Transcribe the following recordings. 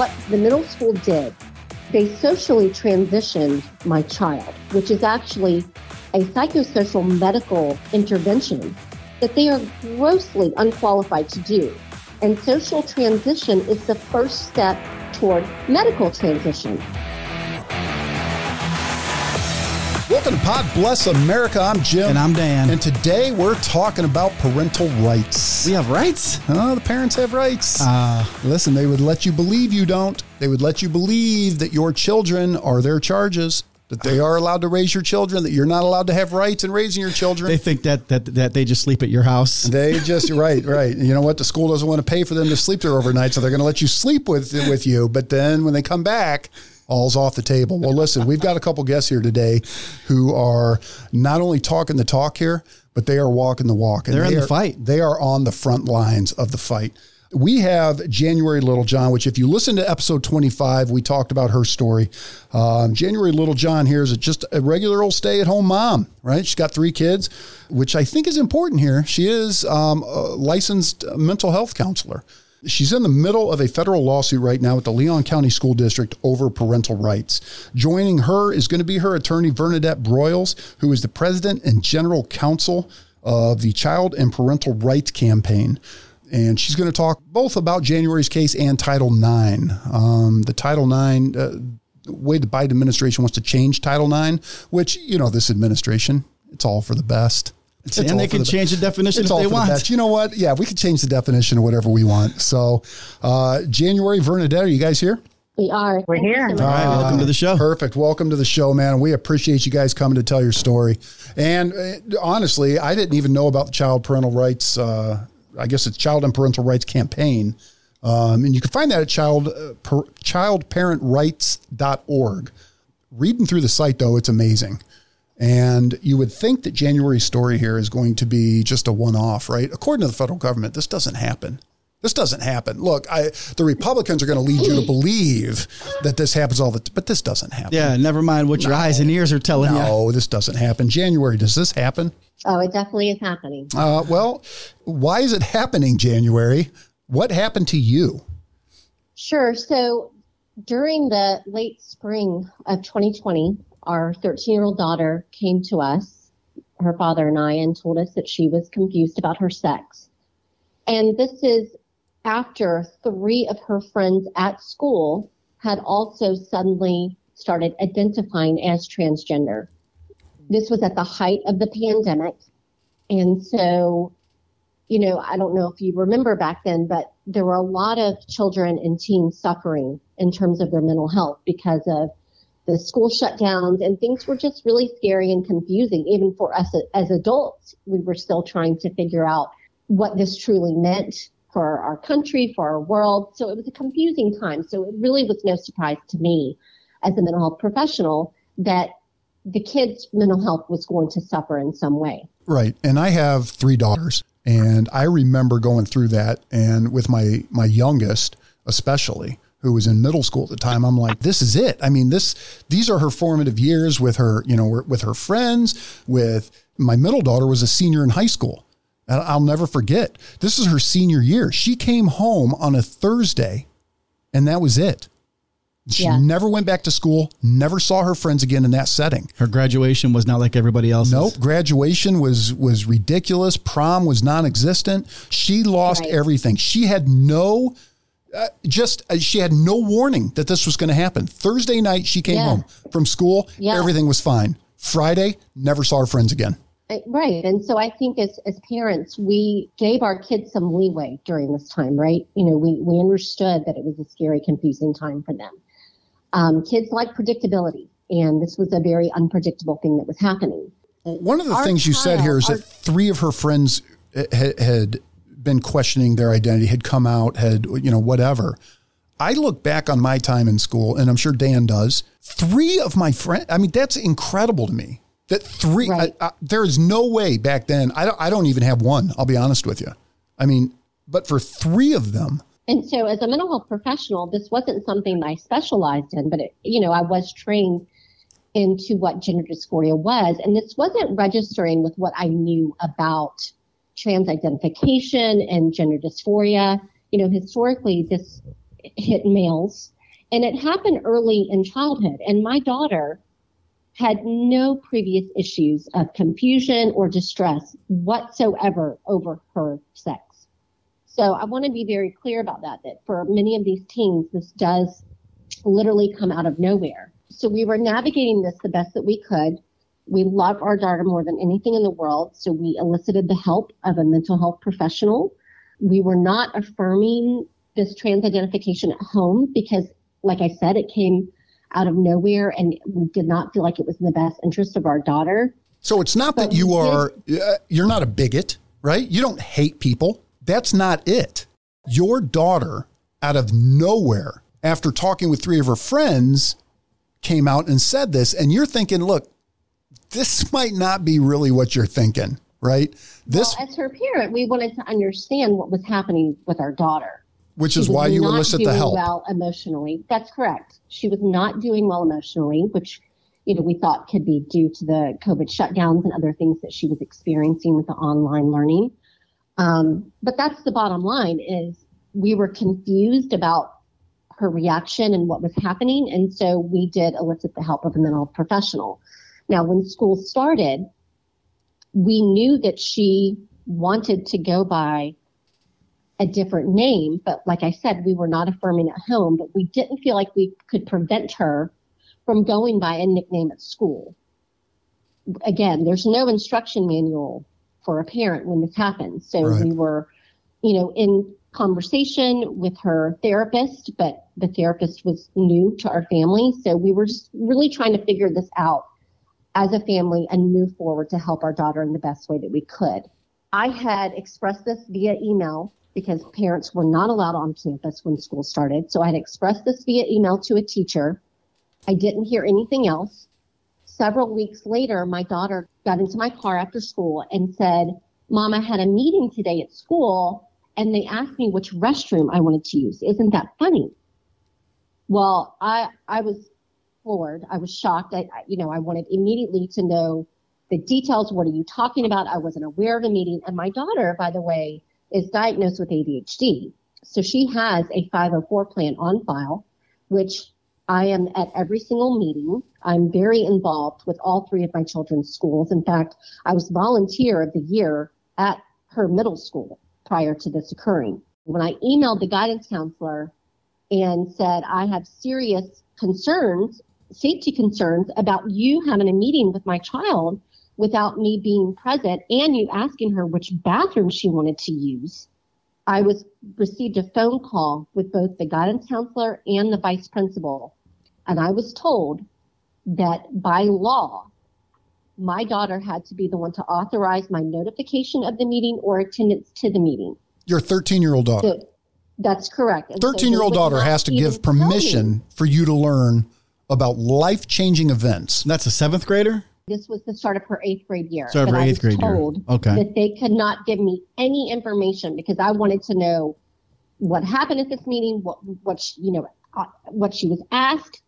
what the middle school did, they socially transitioned my child, which is actually a psychosocial medical intervention that they are grossly unqualified to do. And social transition is the first step toward medical transition. Welcome to Pod Bless America. I'm Jim. And I'm Dan. And today we're talking about parental rights. We have rights? Oh, the parents have rights. Uh, Listen, they would let you believe you don't. They would let you believe that your children are their charges, that they are allowed to raise your children, that you're not allowed to have rights in raising your children. they think that, that that they just sleep at your house. They just right, right. You know what? The school doesn't want to pay for them to sleep there overnight, so they're going to let you sleep with with you. But then when they come back, all's off the table. Well, listen, we've got a couple guests here today who are not only talking the talk here, but they are walking the walk. And They're in they the fight. They are on the front lines of the fight. We have January Littlejohn, which if you listen to episode 25, we talked about her story. Um, January Littlejohn here is just a regular old stay at home mom, right? She's got three kids, which I think is important here. She is um, a licensed mental health counselor. She's in the middle of a federal lawsuit right now with the Leon County School District over parental rights. Joining her is going to be her attorney, Vernadette Broyles, who is the president and general counsel of the Child and Parental Rights Campaign. And she's going to talk both about January's case and Title IX. Um, the Title IX, uh, way the Biden administration wants to change Title IX, which, you know, this administration, it's all for the best. It's and they can the change the definition it's if they for the want. best. You know what? Yeah, we can change the definition of whatever we want. So, uh, January, Vernadette, are you guys here? We are. We're here. All right, welcome to the show. Perfect. Welcome to the show, man. We appreciate you guys coming to tell your story. And uh, honestly, I didn't even know about the Child Parental Rights. Uh, I guess it's Child and Parental Rights campaign. Um, and you can find that at child, uh, per, childparentrights.org. Reading through the site, though, it's amazing. And you would think that January's story here is going to be just a one off, right? According to the federal government, this doesn't happen. This doesn't happen. Look, I, the Republicans are going to lead you to believe that this happens all the time, but this doesn't happen. Yeah, never mind what your eyes and ears are telling you. No, this doesn't happen. January, does this happen? Oh, it definitely is happening. Uh, well, why is it happening, January? What happened to you? Sure. So during the late spring of 2020, our 13 year old daughter came to us, her father and I, and told us that she was confused about her sex. And this is after three of her friends at school had also suddenly started identifying as transgender. This was at the height of the pandemic. And so, you know, I don't know if you remember back then, but there were a lot of children and teens suffering in terms of their mental health because of the school shutdowns and things were just really scary and confusing. Even for us as adults, we were still trying to figure out what this truly meant for our country, for our world. So it was a confusing time. So it really was no surprise to me as a mental health professional that the kids' mental health was going to suffer in some way. Right. And I have three daughters, and I remember going through that. And with my my youngest, especially, who was in middle school at the time, I'm like, this is it. I mean, this these are her formative years with her, you know, with her friends. With my middle daughter was a senior in high school. And I'll never forget. This is her senior year. She came home on a Thursday, and that was it. She Yeah. never went back to school, never saw her friends again in that setting. Her graduation was not like everybody else's. Nope. Graduation was was ridiculous. Prom was non-existent. She lost Right. everything. She had no uh, just uh, she had no warning that this was going to happen. Thursday night she came Yeah. home from school. Yeah. Everything was fine. Friday never saw her friends again. Uh, Right. And so I think as, as parents, we gave our kids some leeway during this time, right? You know, we, we understood that it was a scary, confusing time for them. Um, kids like predictability, and this was a very unpredictable thing that was happening. One of the Our things you said here is child- that three of her friends had, had been questioning their identity, had come out, had, you know, whatever. I look back on my time in school, and I'm sure Dan does. Three of my friends, I mean, that's incredible to me. That three, Right. I, I, there is no way back then. I don't, I don't even have one. I'll be honest with you. I mean, but for three of them, And so as a mental health professional, this wasn't something I specialized in, but it, you know, I was trained into what gender dysphoria was. And this wasn't registering with what I knew about trans identification and gender dysphoria. You know, historically, this hit males. And it happened early in childhood. And my daughter had no previous issues of confusion or distress whatsoever over her sex. So I want to be very clear about that, that for many of these teens, this does literally come out of nowhere. So we were navigating this the best that we could. We love our daughter more than anything in the world. So we elicited the help of a mental health professional. We were not affirming this trans identification at home because, like I said, it came out of nowhere and we did not feel like it was in the best interest of our daughter. So it's not that you are, uh, you're not a bigot, right? You don't hate people. That's not it. Your daughter, out of nowhere, after talking with three of her friends, came out and said this. And you're thinking, look, this might not be really what you're thinking, right? This, well, as her parent, we wanted to understand what was happening with our daughter. Which is why you enlisted the help. Well, emotionally, that's correct. She was not doing well emotionally, which you know we thought could be due to the COVID shutdowns and other things that she was experiencing with the online learning. Um, but that's the bottom line: is we were confused about her reaction and what was happening, and so we did elicit the help of a mental professional. Now, when school started, we knew that she wanted to go by a different name, but like I said, we were not affirming at home, but we didn't feel like we could prevent her from going by a nickname at school. Again, there's no instruction manual for a parent when this happens. So right. we were, you know, in conversation with her therapist, but the therapist was new to our family. So we were just really trying to figure this out as a family and move forward to help our daughter in the best way that we could. I had expressed this via email because parents were not allowed on campus when school started. So I had expressed this via email to a teacher. I didn't hear anything else. Several weeks later, my daughter got into my car after school and said, Mom, I had a meeting today at school and they asked me which restroom I wanted to use. Isn't that funny? Well, I, I was floored. I was shocked. I, you know, I wanted immediately to know the details. What are you talking about? I wasn't aware of the meeting. And my daughter, by the way, is diagnosed with ADHD. So she has a 504 plan on file, which I am at every single meeting. I'm very involved with all three of my children's schools. In fact, I was volunteer of the year at her middle school prior to this occurring. When I emailed the guidance counselor and said, I have serious concerns safety concerns about you having a meeting with my child without me being present and you asking her which bathroom she wanted to use. I was received a phone call with both the guidance counselor and the vice principal, and I was told that by law, my daughter had to be the one to authorize my notification of the meeting or attendance to the meeting. Your 13 year old daughter. So, that's correct. 13 year old daughter has to give permission for you to learn about life changing events. That's a seventh grader? This was the start of her eighth grade year. Start of her eighth grade told year. Okay. That they could not give me any information because I wanted to know what happened at this meeting, what, what she, you know, uh, what she was asked.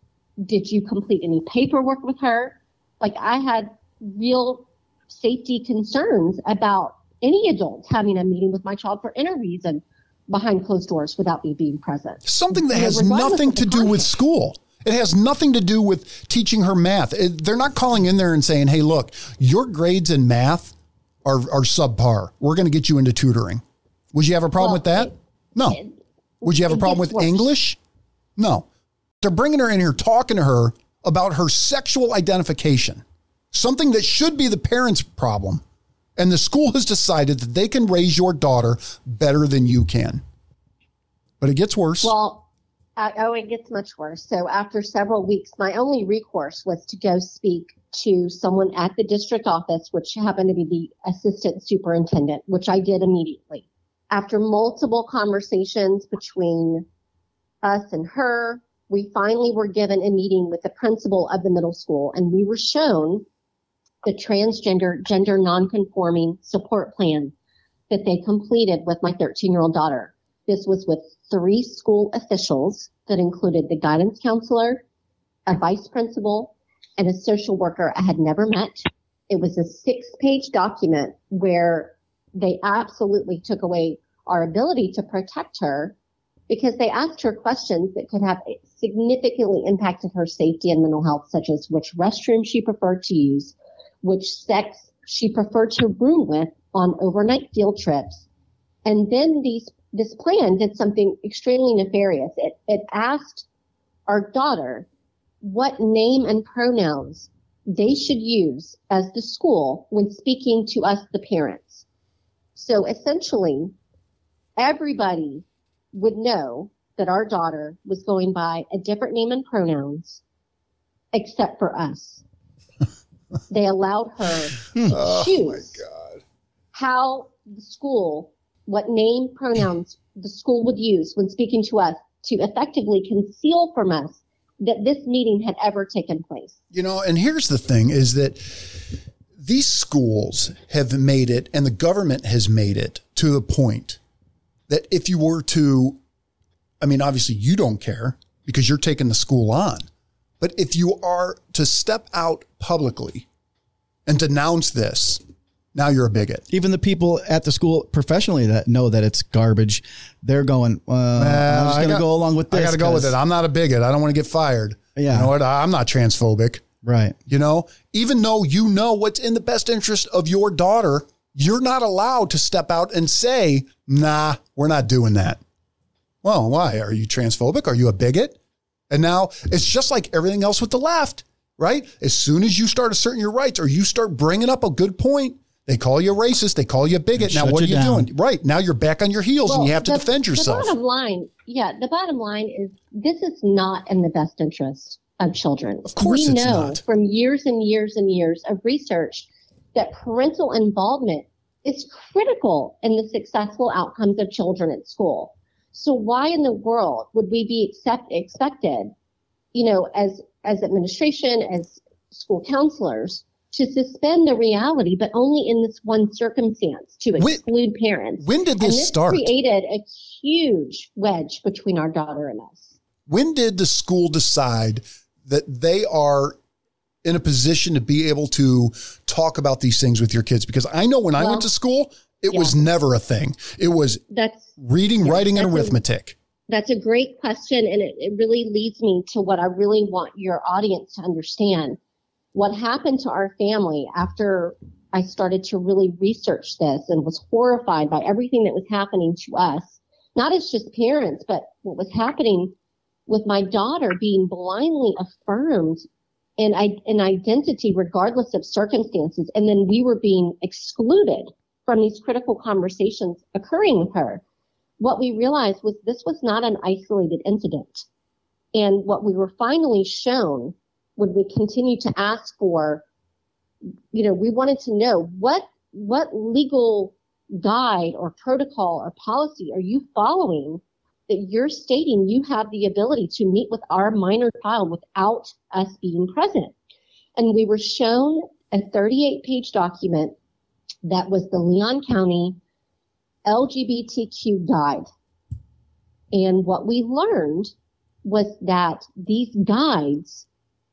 Did you complete any paperwork with her? Like I had real safety concerns about any adult having a meeting with my child for any reason behind closed doors without me being present. Something that has nothing to do with school. It has nothing to do with teaching her math. It, they're not calling in there and saying, hey, look, your grades in math are, are subpar. We're going to get you into tutoring. Would you have a problem well, with that? It, no. It, Would you have a problem with worse. English? No. They're bringing her in here, talking to her about her sexual identification, something that should be the parent's problem. And the school has decided that they can raise your daughter better than you can. But it gets worse. Well, uh, oh, it gets much worse. So after several weeks, my only recourse was to go speak to someone at the district office, which happened to be the assistant superintendent, which I did immediately. After multiple conversations between us and her, we finally were given a meeting with the principal of the middle school and we were shown the transgender gender nonconforming support plan that they completed with my 13 year old daughter. This was with three school officials that included the guidance counselor, a vice principal, and a social worker I had never met. It was a six page document where they absolutely took away our ability to protect her because they asked her questions that could have significantly impacted her safety and mental health, such as which restroom she preferred to use, which sex she preferred to room with on overnight field trips. And then these, this plan did something extremely nefarious. It, it asked our daughter what name and pronouns they should use as the school when speaking to us, the parents. So essentially, everybody would know that our daughter was going by a different name and pronouns except for us. they allowed her hmm. to Oh, choose my God. how the school, what name pronouns the school would use when speaking to us to effectively conceal from us that this meeting had ever taken place. You know, and here's the thing is that these schools have made it and the government has made it to the point that if you were to, I mean, obviously you don't care because you're taking the school on, but if you are to step out publicly and denounce this, now you're a bigot. Even the people at the school professionally that know that it's garbage, they're going, uh, I'm just going to go along with this. I got to go with it. I'm not a bigot. I don't want to get fired. Yeah. You know what? I'm not transphobic. Right. You know, even though you know what's in the best interest of your daughter, you're not allowed to step out and say, nah, we're not doing that. Well, why? Are you transphobic? Are you a bigot? And now it's just like everything else with the left, right? As soon as you start asserting your rights or you start bringing up a good point, they call you a racist. They call you a bigot. Now, Shut what are you you down. doing? Right. Now you're back on your heels and you have to the- defend yourself. The bottom line, yeah, the bottom line is this is not in the best interest of children. Of course we it's know not. from years and years and years of research that parental involvement is critical in the successful outcomes of children at school. So why in the world would we be accept, expected, you know, as as administration, as school counselors, to suspend the reality, but only in this one circumstance to When- exclude parents? when did this, And this start? created a huge wedge between our daughter and us. when did the school decide that they are in a position to be able to talk about these things with your kids? Because I know when I went to school, it yeah. was never a thing. It was That's reading, writing, and that's a- arithmetic. that's a great question, and it, it really leads me to what I really want your audience to understand. What happened to our family after I started to really research this and was horrified by everything that was happening to us, not as just parents, but what was happening with my daughter being blindly affirmed in an identity regardless of circumstances, and then we were being excluded from these critical conversations occurring with her what we realized was this was not an isolated incident. And what we were finally shown when we continue to ask for, you know, we wanted to know what, what legal guide or protocol or policy are you following that you're stating you have the ability to meet with our minor child without us being present. And we were shown a 38 page document that was the Leon County LGBTQ guide. And what we learned was that these guides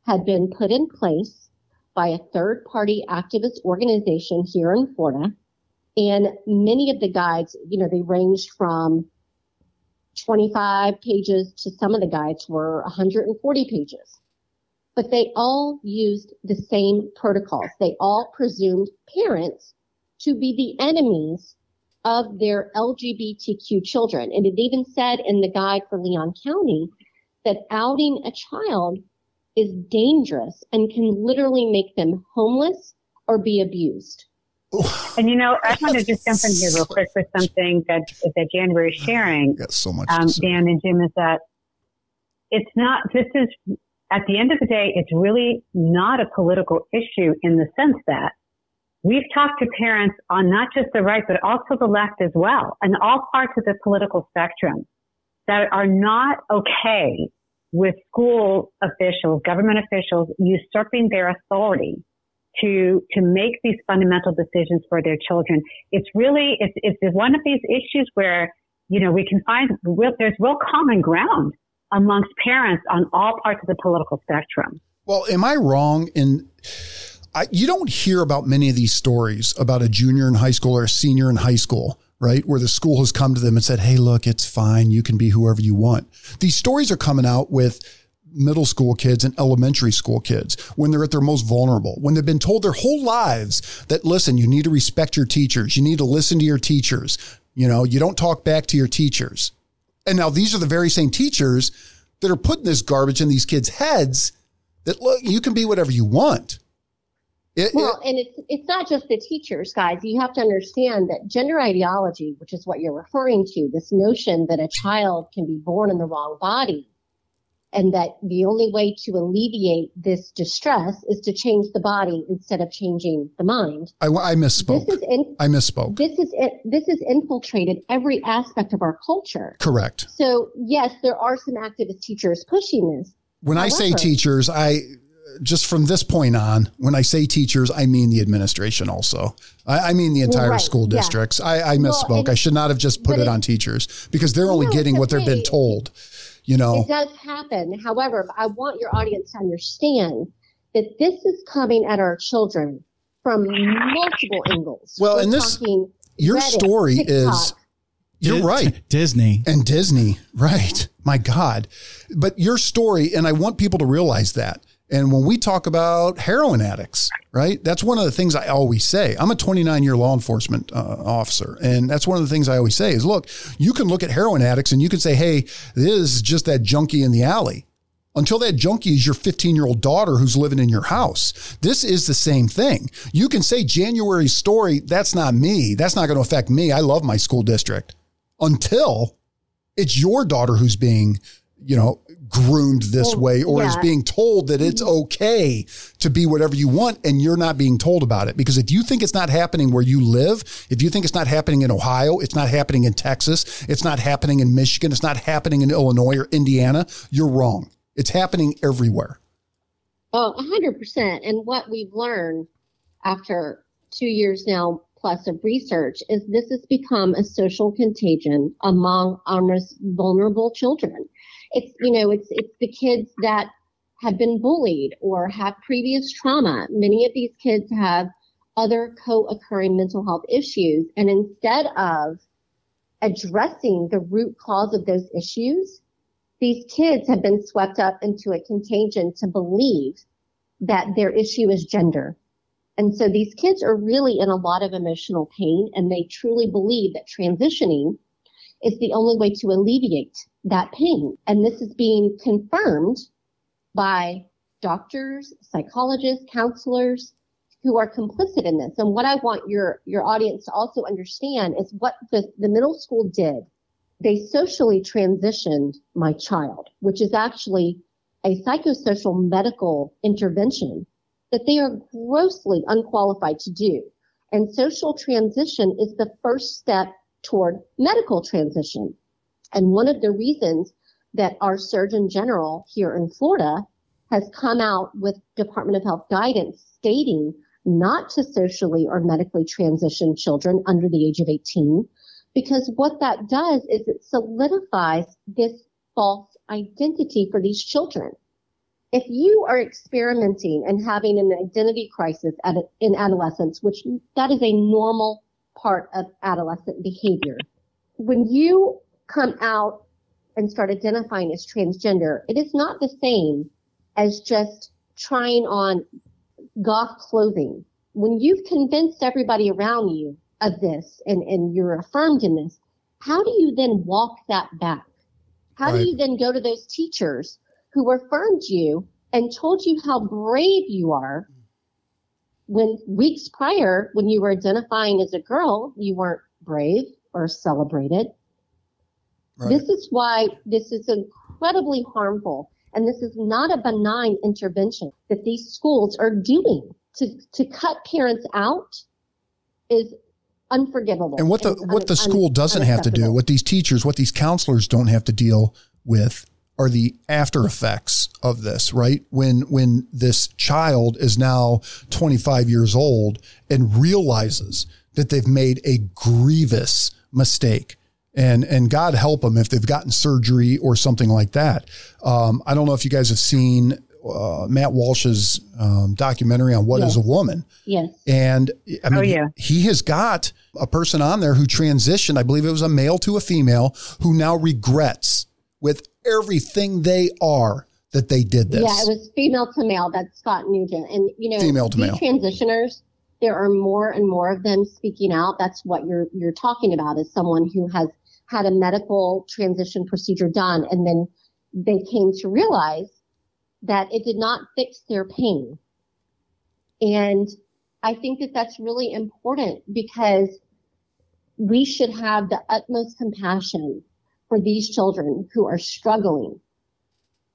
had been put in place by a third party activist organization here in Florida. And many of the guides, you know, they ranged from 25 pages to some of the guides were 140 pages. But they all used the same protocols. They all presumed parents to be the enemies of their LGBTQ children. And it even said in the guide for Leon County that outing a child is dangerous and can literally make them homeless or be abused. And you know, I want to just jump in here real quick for something that that January is sharing, Got so much. um. Dan and Jim, is that it's not. This is at the end of the day, it's really not a political issue in the sense that we've talked to parents on not just the right but also the left as well, and all parts of the political spectrum that are not okay with school officials, government officials usurping their authority to to make these fundamental decisions for their children. It's really it's it's one of these issues where you know we can find real, there's real common ground amongst parents on all parts of the political spectrum. Well, am I wrong in I, you don't hear about many of these stories about a junior in high school or a senior in high school right? Where the school has come to them and said, Hey, look, it's fine. You can be whoever you want. These stories are coming out with middle school kids and elementary school kids when they're at their most vulnerable, when they've been told their whole lives that, listen, you need to respect your teachers. You need to listen to your teachers. You know, you don't talk back to your teachers. And now these are the very same teachers that are putting this garbage in these kids' heads that look, you can be whatever you want. It, well, it, and it's it's not just the teachers, guys. You have to understand that gender ideology, which is what you're referring to, this notion that a child can be born in the wrong body, and that the only way to alleviate this distress is to change the body instead of changing the mind. I, I misspoke. This is in, I misspoke. This is this is infiltrated every aspect of our culture. Correct. So yes, there are some activist teachers pushing this. When However, I say teachers, I just from this point on, when I say teachers, I mean the administration also. I, I mean the entire right, school districts. Yeah. I, I, misspoke. Well, I should not have just put it, it, on teachers because they're only no, getting what they've been told you know it does happen however i want your audience to understand that this is coming at our children from multiple angles well We're and this your Reddit, story TikTok. is you're right. Disney. And Disney, right. My God. But your story, and I want people to realize that, and when we talk about heroin addicts, right, that's one of the things I always say. I'm a 29 year law enforcement uh, officer. And that's one of the things I always say is look, you can look at heroin addicts and you can say, hey, this is just that junkie in the alley. Until that junkie is your 15 year old daughter who's living in your house. This is the same thing. You can say January's story, that's not me. That's not going to affect me. I love my school district. Until it's your daughter who's being, you know, groomed this well, way or yeah. is being told that it's mm-hmm. okay to be whatever you want and you're not being told about it. Because if you think it's not happening where you live, if you think it's not happening in Ohio, it's not happening in Texas, it's not happening in Michigan, it's not happening in Illinois or Indiana, you're wrong. It's happening everywhere. Oh, 100%. And what we've learned after two years now plus of research is this has become a social contagion among our most vulnerable children it's you know it's it's the kids that have been bullied or have previous trauma. Many of these kids have other co-occurring mental health issues, and instead of addressing the root cause of those issues, these kids have been swept up into a contagion to believe that their issue is gender. And so these kids are really in a lot of emotional pain and they truly believe that transitioning is the only way to alleviate that pain. And this is being confirmed by doctors, psychologists, counselors who are complicit in this. And what I want your, your audience to also understand is what the, the middle school did. They socially transitioned my child, which is actually a psychosocial medical intervention that they are grossly unqualified to do. And social transition is the first step toward medical transition. And one of the reasons that our Surgeon General here in Florida has come out with Department of Health guidance stating not to socially or medically transition children under the age of 18, because what that does is it solidifies this false identity for these children. If you are experimenting and having an identity crisis at in adolescence, which that is a normal part of adolescent behavior, when you come out and start identifying as transgender, it is not the same as just trying on goth clothing. When you've convinced everybody around you of this and, and you're affirmed in this, how do you then walk that back? How right. do you then go to those teachers who affirmed you and told you how brave you are when weeks prior, when you were identifying as a girl, you weren't brave or celebrated? Right. This is why this is incredibly harmful. And this is not a benign intervention that these schools are doing to, to cut parents out is unforgivable. And what the, and what un, the school doesn't have to do, what these teachers, what these counselors don't have to deal with are the after effects of this, right? When, when this child is now 25 years old and realizes that they've made a grievous mistake and and God help them if they've gotten surgery or something like that. Um, I don't know if you guys have seen uh, Matt Walsh's um, documentary on what Yes. is a woman. Yes. And I mean, Oh, yeah. he has got a person on there who transitioned. I believe it was a male to a female who now regrets with everything they are that they did this. Yeah, it was female to male. That's Scott Newgent. And, you know, Female to male. transitioners, there are more and more of them speaking out. That's what you're, you're talking about is someone who has had a medical transition procedure done and then they came to realize that it did not fix their pain. And I think that that's really important because we should have the utmost compassion for these children who are struggling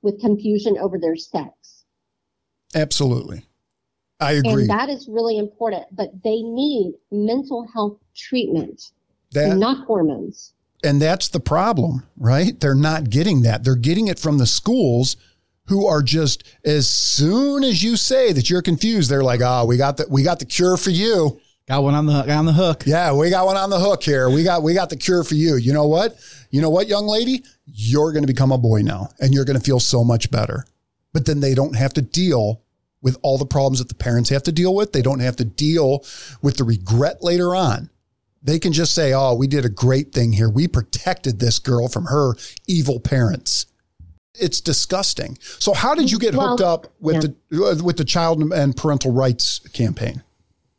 with confusion over their sex. Absolutely. I agree. And that is really important, but they need mental health treatment, That- not hormones. and that's the problem, right? They're not getting that. They're getting it from the schools who are just as soon as you say that you're confused, they're like, "Oh, we got the we got the cure for you." Got one on the got on the hook. Yeah, we got one on the hook here. We got we got the cure for you. You know what? You know what, young lady? You're going to become a boy now and you're going to feel so much better. But then they don't have to deal with all the problems that the parents have to deal with. They don't have to deal with the regret later on. They can just say, "Oh, we did a great thing here. We protected this girl from her evil parents." It's disgusting. So, how did you get Well, hooked up with the with the child and parental rights campaign?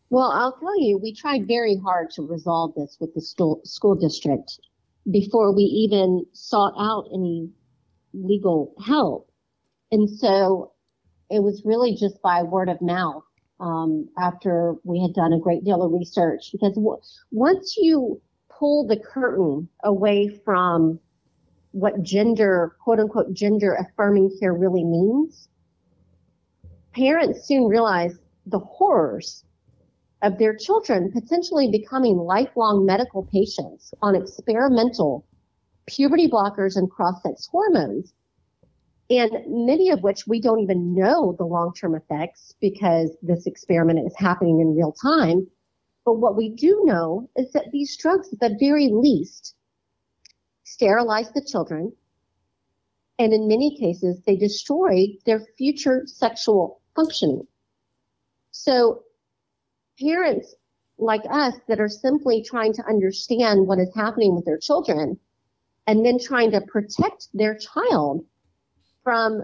Well, I'll tell you, we tried very hard to resolve this with the school, school district before we even sought out any legal help. And so it was really just by word of mouth um, after we had done a great deal of research. Because w- once you pull the curtain away from what gender, quote unquote, gender affirming care really means, parents soon realize the horrors of their children potentially becoming lifelong medical patients on experimental puberty blockers and cross-sex hormones. And many of which we don't even know the long-term effects because this experiment is happening in real time. But what we do know is that these drugs, at the very least, sterilize the children. And in many cases, they destroy their future sexual functioning. So parents like us that are simply trying to understand what is happening with their children and then trying to protect their child from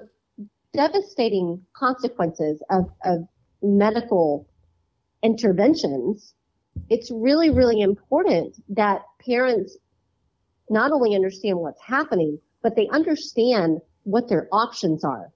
devastating consequences of, of medical interventions, it's really, really important that parents not only understand what's happening, but they understand what their options are.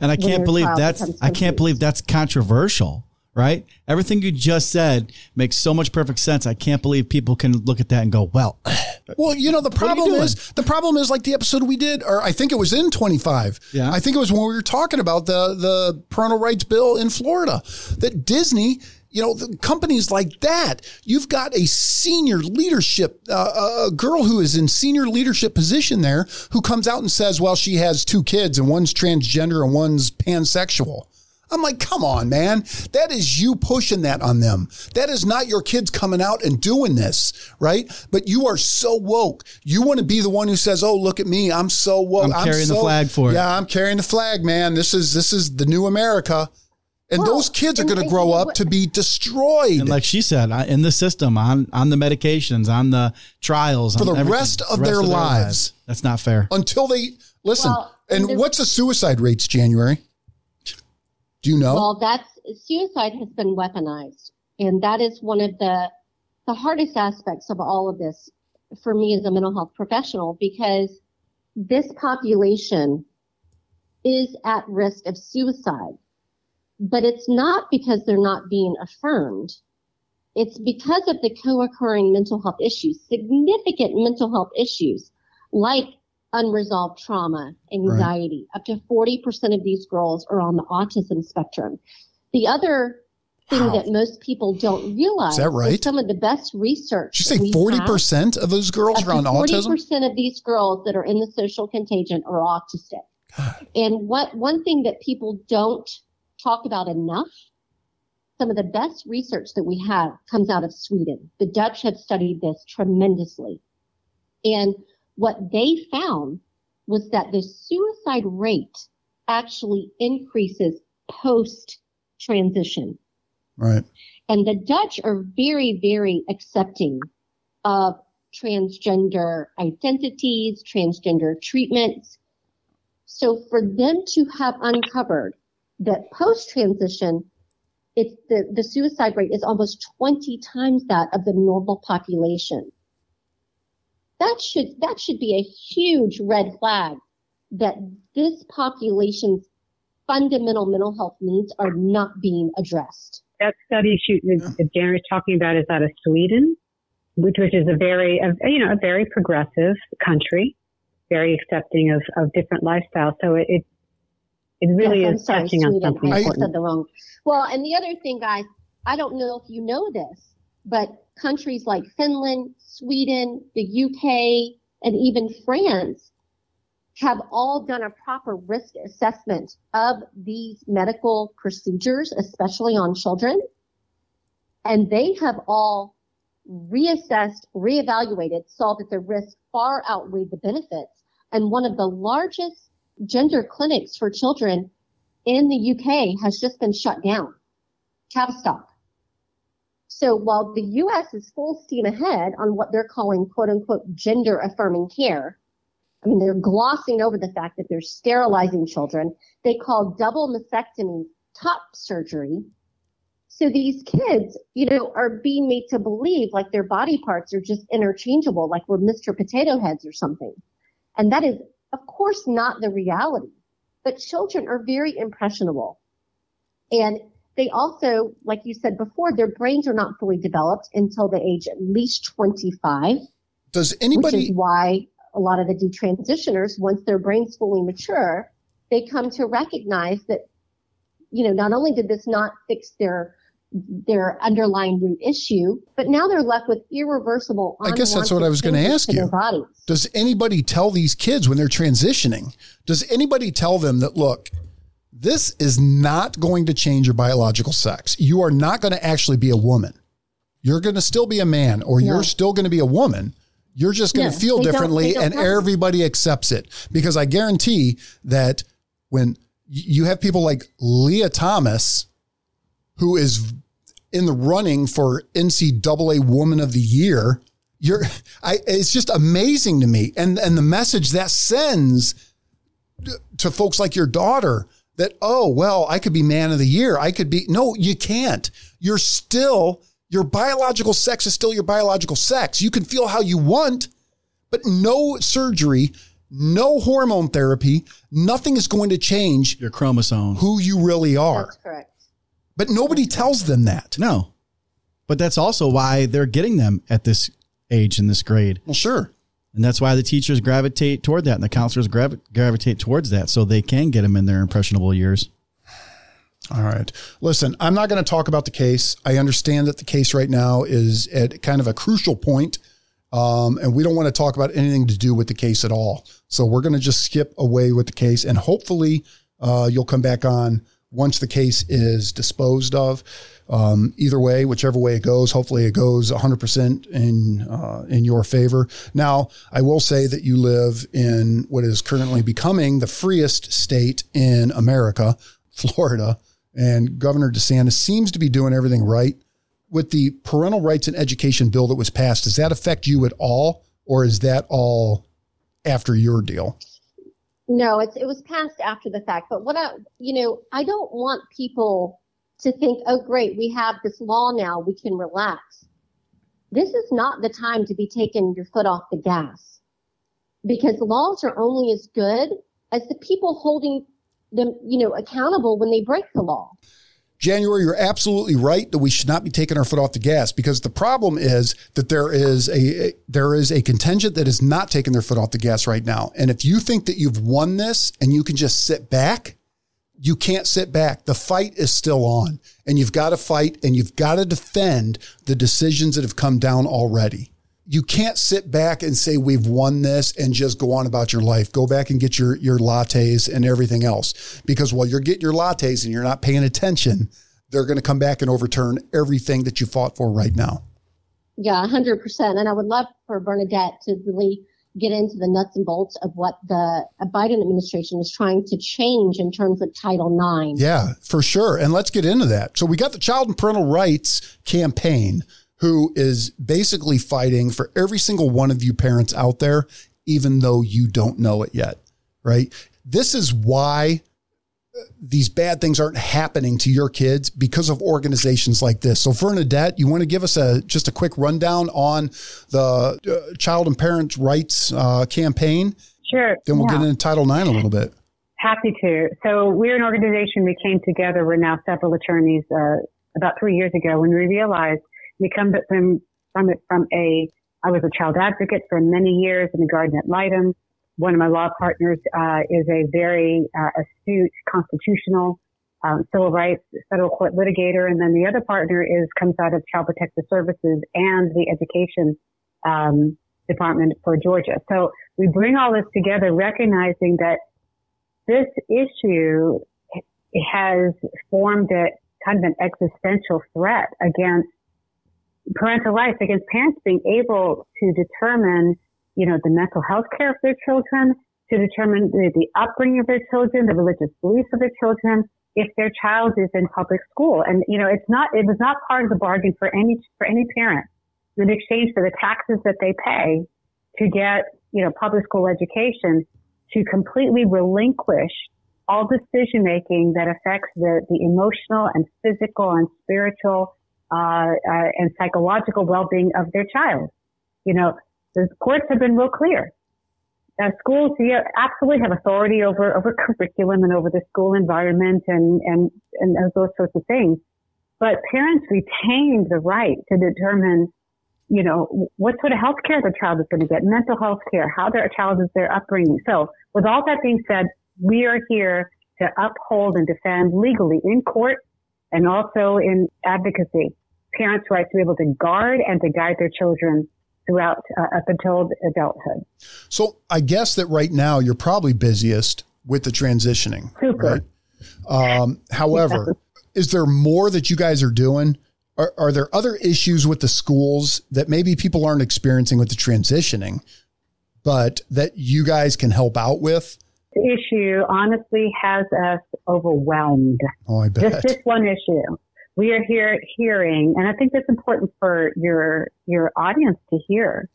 And I can't believe that's I can't believe that's controversial, right? Everything you just said makes so much perfect sense. I can't believe people can look at that and go, "Well, Well, you know, the problem is the problem is like the episode we did, or I think it was in 25. Yeah. I think it was when we were talking about the the parental rights bill in Florida that Disney, you know, the companies like that, you've got a senior leadership, uh, a girl who is in senior leadership position there who comes out and says, well, she has two kids and one's transgender and one's pansexual. I'm like, come on, man. That is you pushing that on them. That is not your kids coming out and doing this, right? But you are so woke. You want to be the one who says, "Oh, look at me. I'm so woke. I'm carrying the so- flag for it." Yeah, I'm carrying the flag, man. This is this is the new America." And Well, those kids are going to grow up to be destroyed And like she said, in the system, on on the medications, on the trials, For on the everything, rest of their lives. That's not fair. until they listen. Well, and and the- what's the suicide rates, January? Do you know? Well, that's suicide has been weaponized, and that is one of the the hardest aspects of all of this for me as a mental health professional because this population is at risk of suicide, but it's not because they're not being affirmed. It's because of the co-occurring mental health issues, significant mental health issues like unresolved trauma, anxiety. Up to 40% of these girls are on the autism spectrum. The other thing Wow. that most people don't realize Is that right? some of the best research. Did you say forty have- percent of those girls are on to autism? 40% of these girls that are in the social contagion are autistic. And what one thing that people don't talk about enough, some of the best research that we have comes out of Sweden. The Dutch have studied this tremendously. And what they found was that the suicide rate actually increases post transition. Right. And the Dutch are very, very accepting of transgender identities, transgender treatments. So for them to have uncovered that post transition, it's the, the suicide rate is almost 20 times that of the normal population. That should, that should be a huge red flag that this population's fundamental mental health needs are not being addressed. That study shoot that Darren is talking about is out of Sweden, which, which is a very, a, you know, a very progressive country, very accepting of, of different lifestyles. So it, it, it really Yes, is sorry, touching on something I important. said the wrong. Well, and the other thing, guys, I don't know if you know this, but countries like Finland, Sweden, the UK, and even France have all done a proper risk assessment of these medical procedures, especially on children. And they have all reassessed, reevaluated, saw that the risks far outweighed the benefits. And one of the largest gender clinics for children in the UK has just been shut down. Tavistock. So while the US is full steam ahead on what they're calling quote unquote gender affirming care, I mean, they're glossing over the fact that they're sterilizing children. They call double mastectomy top surgery. So these kids, you know, are being made to believe like their body parts are just interchangeable, like we're Mr. Potato Heads or something. And that is, of course, not the reality. But children are very impressionable. And they also, like you said before, their brains are not fully developed until the age at least 25 Does anybody? which is why a lot of the detransitioners, once their brains fully mature, they come to recognize that, you know, not only did this not fix their their underlying root issue, but now they're left with irreversible. I guess that's what I was going gonna ask you. does anybody tell these kids when they're transitioning? Does anybody tell them that look, this is not going to change your biological sex. You are not going to actually be a woman. You're going to still be a man or No. you're still going to be a woman. You're just going No, to feel don't- differently don't and everybody accepts it because I guarantee that when you have people like Lia Thomas who is in the running for NCAA Woman of the Year. You're, I, it's just amazing to me. And, and the message that sends to folks like your daughter that, oh, well, I could be man of the year. I could be, no, you can't. You're still, your biological sex is still your biological sex. You can feel how you want, but no surgery, no hormone therapy, nothing is going to change Your chromosomes. who you really are. That's correct. But nobody tells them that. No. But that's also why they're getting them at this age in this grade. Well, sure. And that's why the teachers gravitate toward that and the counselors gravi- gravitate towards that so they can get them in their impressionable years. All right. Listen, I'm not going to talk about the case. I understand that the case right now is at kind of a crucial point, um, and we don't want to talk about anything to do with the case at all. So we're going to just skip away with the case, and hopefully, uh, you'll come back on once the case is disposed of. Um, either way, whichever way it goes, hopefully it goes 100% in uh, in your favor. Now, I will say that you live in what is currently becoming the freest state in America, Florida, and Governor DeSantis seems to be doing everything right. With the parental rights and education bill that was passed, does that affect you at all, or is that all after your deal? No, it was passed after the fact. But what I, you know, I don't want people to think, oh, great, we have this law now, we can relax. This is not the time to be taking your foot off the gas because laws are only as good as the people holding them, you know, accountable when they break the law. January, you're absolutely right that we should not be taking our foot off the gas because the problem is that there is a there is a contingent that is not taking their foot off the gas right now. And if you think that you've won this and you can just sit back, you can't sit back. The fight is still on, and you've got to fight and you've got to defend the decisions that have come down already. You can't sit back and say we've won this and just go on about your life. Go back and get your your lattes and everything else because while you're getting your lattes and you're not paying attention, they're going to come back and overturn everything that you fought for right now. Yeah, hundred percent. And I would love for Vernadette to really get into the nuts and bolts of what the Biden administration is trying to change in terms of Title IX. Yeah, for sure. And let's get into that. So we got the Child and Parental Rights campaign, who is basically fighting for every single one of you parents out there, even though you don't know it yet, right? This is why these bad things aren't happening to your kids because of organizations like this. So, Vernadette, you want to give us a just a quick rundown on the uh, Child and Parent Rights uh, campaign? Sure. Then we'll yeah. get into Title IX a little bit. Happy to. So, we're an organization. We came together. We're now several attorneys. Uh, about three years ago, when we realized we come from from it from a I was a child advocate for many years in the guardian ad litem one of my law partners uh, is a very uh, astute constitutional um, civil rights federal court litigator, and then the other partner is comes out of Child Protective Services and the Education um, Department for Georgia. So we bring all this together, recognizing that this issue has formed a kind of an existential threat against parental rights, against parents being able to determine you know, the mental health care of their children, to determine the, the upbringing of their children, the religious beliefs of their children, if their child is in public school. And, you know, it's not, it was not part of the bargain for any, for any parent in exchange for the taxes that they pay to get, you know, public school education to completely relinquish all decision making that affects the, the emotional and physical and spiritual uh, uh, and psychological well-being of their child. You know, the courts have been real clear. Schools yeah, absolutely have authority over, over curriculum and over the school environment and, and, and those sorts of things. But parents retain the right to determine, you know, what sort of health care the child is going to get, mental health care, how their child is their upbringing. So with all that being said, we are here to uphold and defend legally in court and also in advocacy parents' right to be able to guard and to guide their children throughout uh, up until adulthood. So I guess that right now you're probably busiest with the transitioning. Super. Right? Um, however, is there more that you guys are doing? Are, are there other issues with the schools that maybe people aren't experiencing with the transitioning, but that you guys can help out with? The issue honestly has us overwhelmed. Oh, I bet. Just this one issue we are here hearing, and I think that's important for your your audience to hear.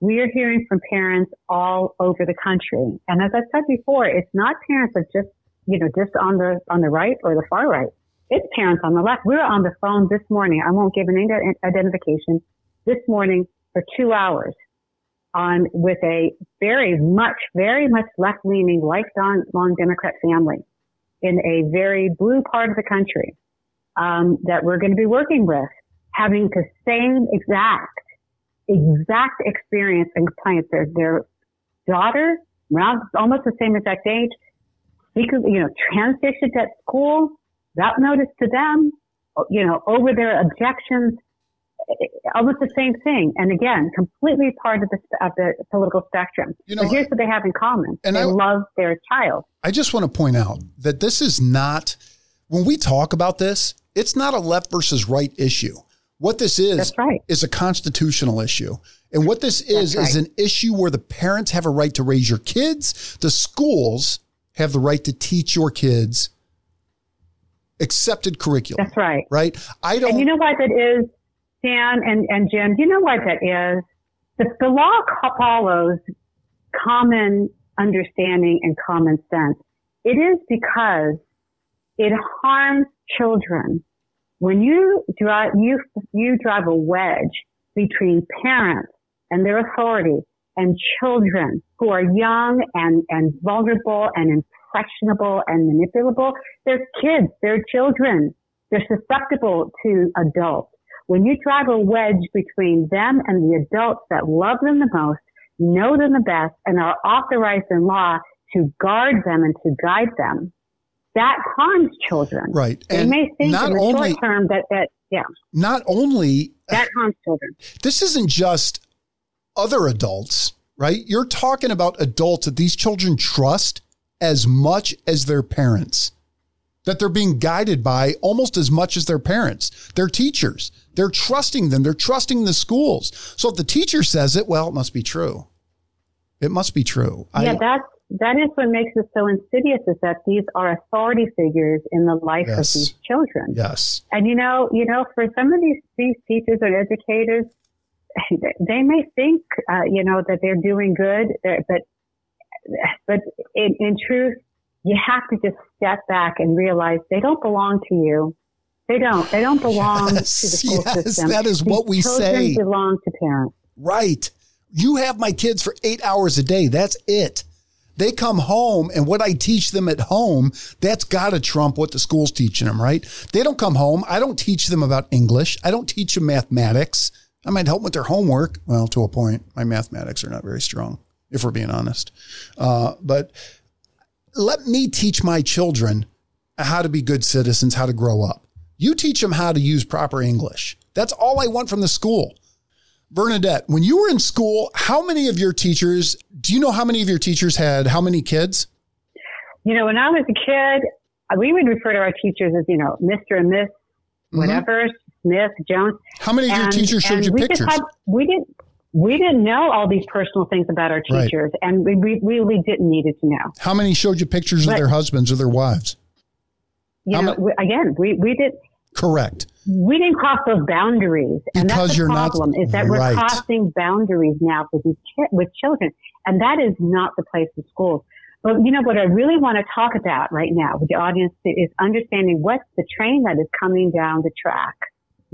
We are hearing from parents all over the country, and as I said before, it's not parents that just you know just on the on the right or the far right. It's parents on the left. We were on the phone this morning. I won't give any identification. This morning for two hours on with a very much, very much left leaning, lifelong long Democrat family in a very blue part of the country um, that we're going to be working with having the same exact, exact experience and compliance. Their, their daughter, around almost the same exact age, because, you know, transitioned at school, that notice to them, you know, over their objections, almost the same thing. And again, completely part of the, of the political spectrum. You know, but here's what they have in common. And they I, love their child. I just want to point out that this is not, when we talk about this, it's not a left versus right issue. What this is right. is a constitutional issue. And what this is right. is an issue where the parents have a right to raise your kids. The schools have the right to teach your kids accepted curriculum. That's right. Right? I don't And you know why that is, Dan and, and Jim, you know why that is? The, the law follows common understanding and common sense. It is because it harms children. When you drive, you, you drive a wedge between parents and their authority and children who are young and, and vulnerable and impressionable and manipulable. They're kids. They're children. They're susceptible to adults. When you drive a wedge between them and the adults that love them the most, know them the best, and are authorized in law to guard them and to guide them, that harms children. Right. They and may think not in the only, short term that, that, yeah. Not only that harms children. This isn't just other adults, right? You're talking about adults that these children trust as much as their parents, that they're being guided by almost as much as their parents, their teachers. They're trusting them. They're trusting the schools. So if the teacher says it, well, it must be true. It must be true. Yeah, I, that's that is what makes it so insidious is that these are authority figures in the life yes. of these children. Yes. And you know, you know, for some of these these teachers or educators, they may think, uh, you know, that they're doing good, uh, but but in, in truth, you have to just step back and realize they don't belong to you. They don't. They don't belong yes, to the school yes, system. That is These what we children say. Belong to parents. Right. You have my kids for eight hours a day. That's it. They come home and what I teach them at home, that's got to trump what the school's teaching them, right? They don't come home. I don't teach them about English. I don't teach them mathematics. I might help with their homework. Well, to a point, my mathematics are not very strong, if we're being honest. Uh, but let me teach my children how to be good citizens, how to grow up. You teach them how to use proper English. That's all I want from the school. Vernadette, when you were in school, how many of your teachers, do you know how many of your teachers had how many kids? You know, when I was a kid, we would refer to our teachers as, you know, Mr. and Miss, mm-hmm. whatever, Smith, Jones. How many of your teachers showed you we pictures? Had, we didn't. We didn't know all these personal things about our teachers, right. and we, we really didn't need it to know. How many showed you pictures but, of their husbands or their wives? You How know, ma- again, we, we did. Correct. We didn't cross those boundaries, and because that's the problem. Not, is that we're right. crossing boundaries now with these with children, and that is not the place of schools. But you know what I really want to talk about right now with the audience is understanding what's the train that is coming down the track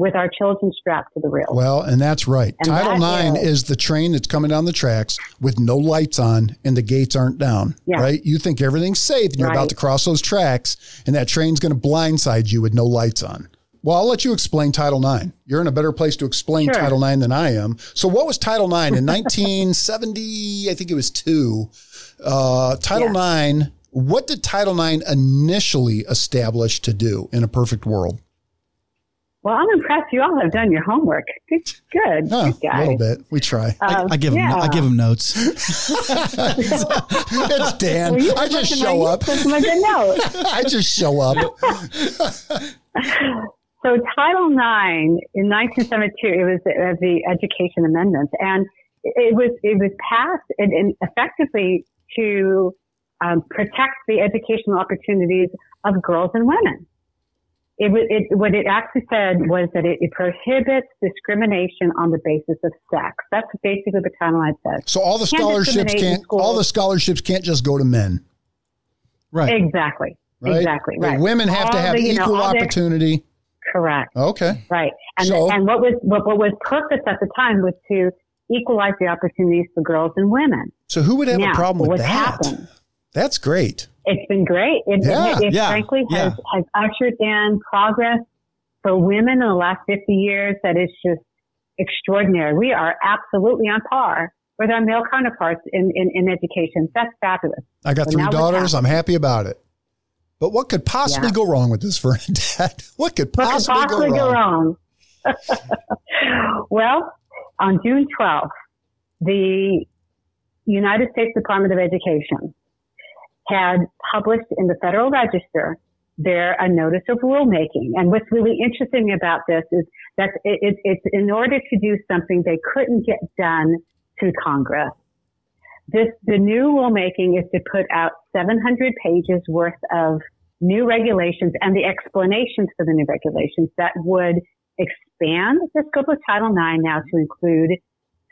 with our children strapped to the rails. Well, and that's right. And Title that IX is, is, the train that's coming down the tracks with no lights on and the gates aren't down. Yeah. Right? You think everything's safe and you're right. about to cross those tracks and that train's going to blindside you with no lights on. Well, I'll let you explain Title IX. You're in a better place to explain sure. Title IX than I am. So, what was Title IX in 1970? I think it was two. Uh, Title yeah. IX. What did Title IX initially establish to do in a perfect world? Well, I'm impressed. You all have done your homework. Good, good. Oh, a little bit. We try. I, I, give yeah. them. I give them notes. it's Dan. Well, I just show up. My good. I just show up. So Title IX in 1972, it was the, the Education Amendment, and it was it was passed and, and effectively to um, protect the educational opportunities of girls and women. It, it, what it actually said was that it, it, prohibits discrimination on the basis of sex. That's basically what Title IX says. So all the can't scholarships can't all the scholarships can't just go to men. Right. Exactly. Right? Exactly. Right. women have all to have the, equal know, opportunity. Correct. Okay. Right. And so, and what was what, what was purpose at the time was to equalize the opportunities for girls and women. So who would have now, a problem with that? Happened, That's great. It's been great. It, yeah, it, it yeah, frankly has, yeah. has ushered in progress for women in the last 50 years that is just extraordinary. We are absolutely on par with our male counterparts in, in, in education. That's fabulous. I got so three daughters. I'm happy about it. But what could possibly yeah. go wrong with this, Vernadette? What could possibly, what could possibly go wrong? Go wrong? well, on June 12th, the United States Department of Education had published in the Federal Register there a notice of rulemaking. And what's really interesting about this is that it, it, it's in order to do something they couldn't get done through Congress. This, the new rulemaking is to put out 700 pages worth of new regulations and the explanations for the new regulations that would expand the scope of Title IX now to include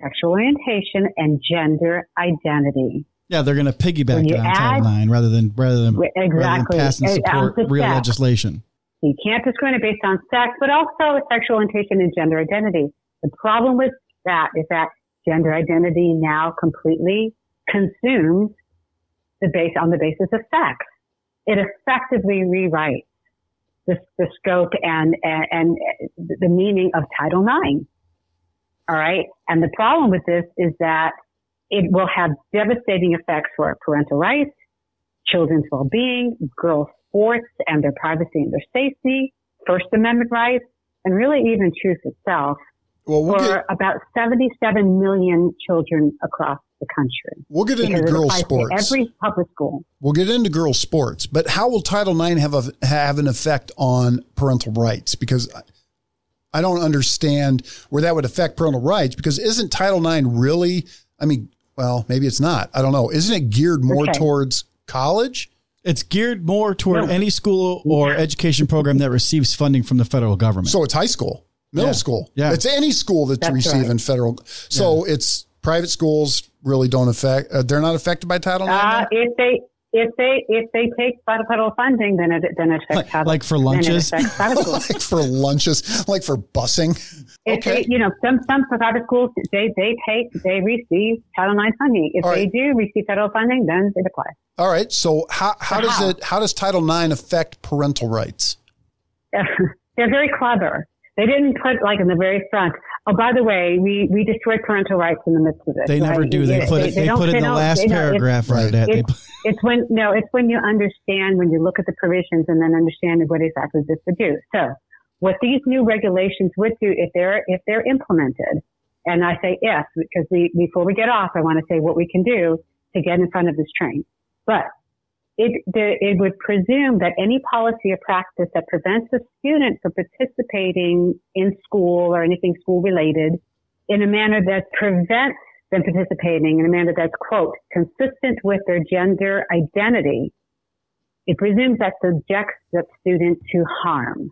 sexual orientation and gender identity. Yeah, they're going to piggyback it on add, Title IX rather than rather than, exactly. rather than pass and support real sex. legislation. You can't discriminate based on sex, but also sexual orientation and gender identity. The problem with that is that gender identity now completely consumes the base on the basis of sex. It effectively rewrites the, the scope and, and, and the meaning of Title IX. All right. And the problem with this is that it will have devastating effects for parental rights, children's well-being, girls' sports and their privacy and their safety, First Amendment rights, and really even truth itself well, we'll for get, about 77 million children across the country. We'll get into girls' sports. Every public school. We'll get into girls' sports, but how will Title IX have a, have an effect on parental rights? Because I don't understand where that would affect parental rights. Because isn't Title IX really? I mean, well, maybe it's not. I don't know. Isn't it geared more Okay. towards college? It's geared more toward No. any school or education program that receives funding from the federal government. So it's high school, middle Yeah. school. Yeah. It's any school that's, That's receiving right. federal. So it's private schools really don't affect, uh, they're not affected by Title IX? Uh, if they if they if they take federal funding, then it then it affects Like- how- like for lunches? affects private schools. like for lunches, like for busing. If Okay. they, you know, some some private schools they they take they receive Title IX funding. If All they right. do receive federal funding, then it applies. All right. So how, how So does how? it, how does Title IX affect parental rights? They're very clever. They didn't put like in the very front. Oh, by the way, we we destroyed parental rights in the midst of it. they never right? do. They Yeah, put it. They, don't- put it in the last they paragraph. Right. They It's, it's when no, it's when you understand when you look at the provisions and then understand what exactly this would do. So, what these new regulations would do if they're if they're implemented, and I say if because we before we get off, I want to say what we can do to get in front of this train. But it it would presume that any policy or practice that prevents a student from participating in school or anything school related in a manner that prevents them participating in a manner that's quote consistent with their gender identity. It presumes that subjects the student to harm.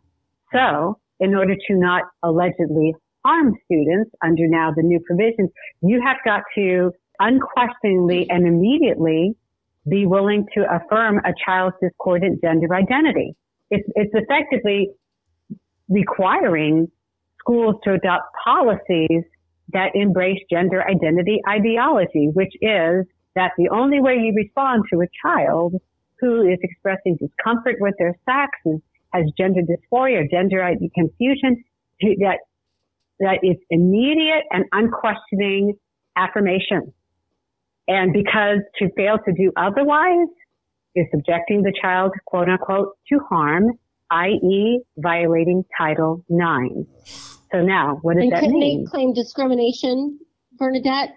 So, in order to not allegedly harm students under now the new provisions, you have got to unquestioningly and immediately be willing to affirm a child's discordant gender identity. It's, it's effectively requiring schools to adopt policies that embrace gender identity ideology, which is that the only way you respond to a child who is expressing discomfort with their sex and has gender dysphoria, gender ID confusion, that that it's immediate and unquestioning affirmation. And because to fail to do otherwise is subjecting the child, quote unquote, to harm, i.e. violating Title IX. So now, what does And that couldn't mean? they claim discrimination, Vernadette?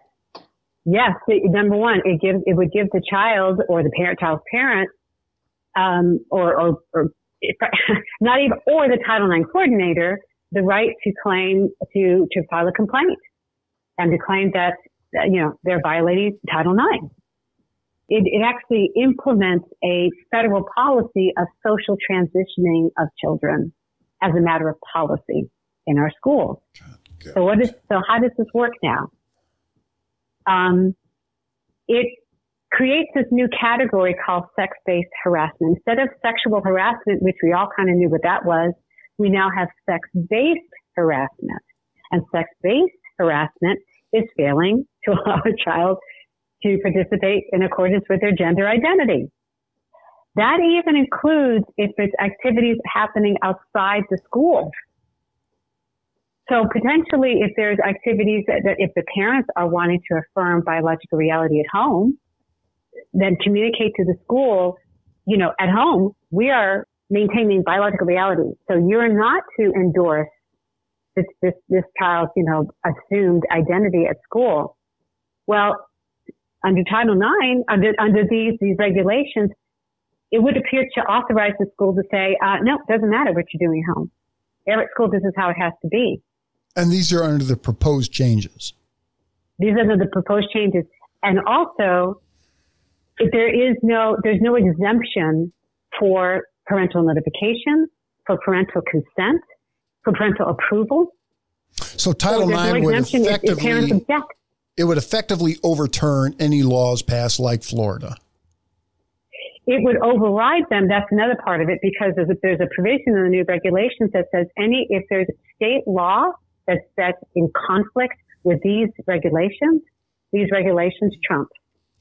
Yes, number one, it gives it would give the child or the parent child's parent, um, or or, or not even or the Title IX coordinator the right to claim to to file a complaint and to claim that you know they're violating Title IX. It, it actually implements a federal policy of social transitioning of children as a matter of policy in our schools. So what is so how does this work now? Um, it creates this new category called sex-based harassment. Instead of sexual harassment, which we all kind of knew what that was, we now have sex-based harassment. And sex-based harassment is failing to allow a child to participate in accordance with their gender identity. That even includes if it's activities happening outside the school. So potentially, if there's activities that, that if the parents are wanting to affirm biological reality at home, then communicate to the school, you know, at home, we are maintaining biological reality. So you're not to endorse this, this, this child's, you know, assumed identity at school. Well, under Title IX, under, under these, these regulations, it would appear to authorize the school to say, uh, no, it doesn't matter what you're doing at home. There at school, this is how it has to be. And these are under the proposed changes. These are under the proposed changes. And also, if there is no, there's no exemption for parental notification, for parental consent, for parental approval. So Title no IX would if parents effectively object. it would effectively overturn any laws passed like Florida. It would override them. That's another part of it because there's a, there's a provision in the new regulations that says any, if there's state law that's, that's in conflict with these regulations, these regulations trump.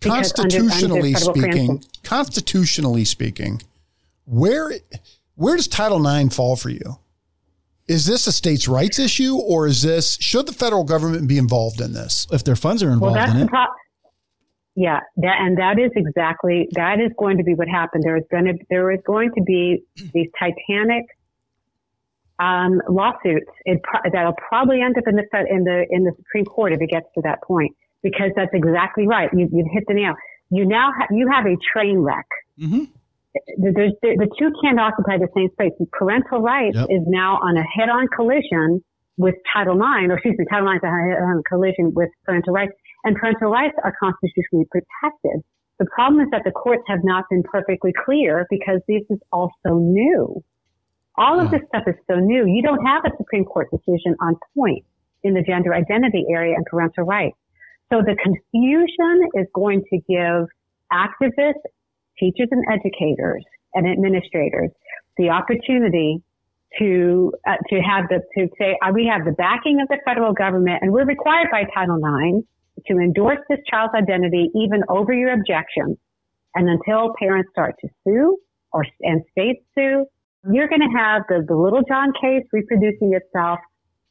Because under- under Constitutionally speaking, preemption. constitutionally speaking, where where does Title IX fall for you? Is this a states' rights issue, or is this should the federal government be involved in this? if their funds are Well, involved that's in it. pro- Yeah, that and that is exactly that is going to be what happened. There is going to there is going to be these titanic um, lawsuits. It pro- that'll probably end up in the in the in the Supreme Court if it gets to that point, because that's exactly right. You you hit the nail. You now ha- you have a train wreck. hmm The, there's, the, the two can't occupy the same space. Parental rights Yep. is now on a head-on collision with Title IX, or excuse me, Title IX is on a head-on collision with parental rights. and parental rights are constitutionally protected. The problem is that the courts have not been perfectly clear because this is all so new. All of this stuff is so new. You don't have a Supreme Court decision on point in the gender identity area and parental rights. So the confusion is going to give activists, teachers and educators and administrators the opportunity to uh, to have the to say uh, we have the backing of the federal government and we're required by Title IX to endorse this child's identity even over your objections. And until parents start to sue or and states sue, you're going to have the, the Littlejohn case reproducing itself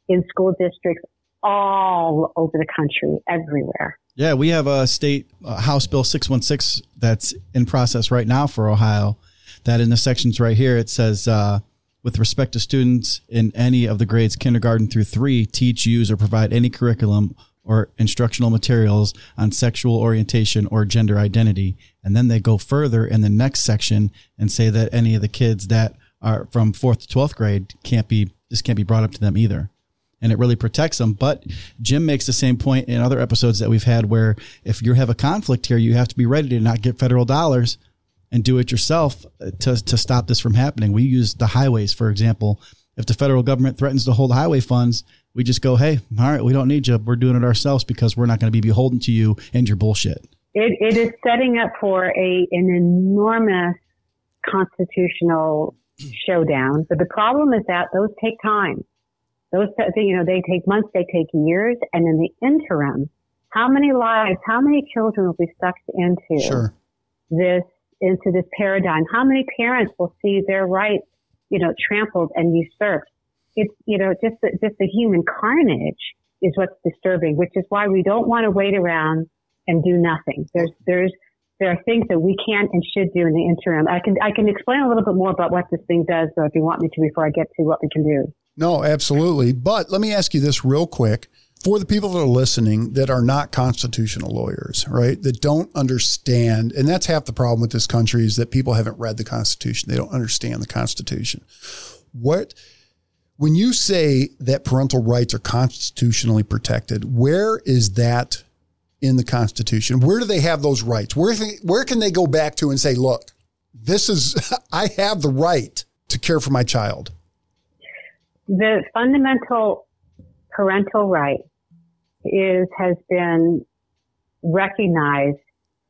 in school districts all over the country, everywhere. Yeah, we have a state uh, House Bill 616 that's in process right now for Ohio. That in the sections right here, it says, uh, with respect to students in any of the grades kindergarten through three, teach, use, or provide any curriculum or instructional materials on sexual orientation or gender identity. And then they go further in the next section and say that any of the kids that are from fourth to 12th grade can't be, this can't be brought up to them either. And it really protects them. But Jim makes the same point in other episodes that we've had where if you have a conflict here, you have to be ready to not get federal dollars and do it yourself to, to stop this from happening. We use the highways, for example. If the federal government threatens to hold highway funds, we just go, hey, all right, we don't need you. We're doing it ourselves because we're not going to be beholden to you and your bullshit. It, it is setting up for a an enormous constitutional showdown. But the problem is that those take time. Those, you know, they take months, they take years, and in the interim, how many lives, how many children will be sucked into sure. this, into this paradigm? How many parents will see their rights, you know, trampled and usurped? It's, you know, just the, just the human carnage is what's disturbing, which is why we don't want to wait around and do nothing. There's, there's, there are things that we can and should do in the interim. I can I can explain a little bit more about what this thing does, though, if you want me to, before I get to what we can do. No, absolutely. But let me ask you this real quick. For the people that are listening that are not constitutional lawyers, right? That don't understand, and that's half the problem with this country is that people haven't read the Constitution. They don't understand the Constitution. What when you say that parental rights are constitutionally protected, where is that in the Constitution? Where do they have those rights? Where, where can they go back to and say, look, this is, I have the right to care for my child? The fundamental parental right is, has been recognized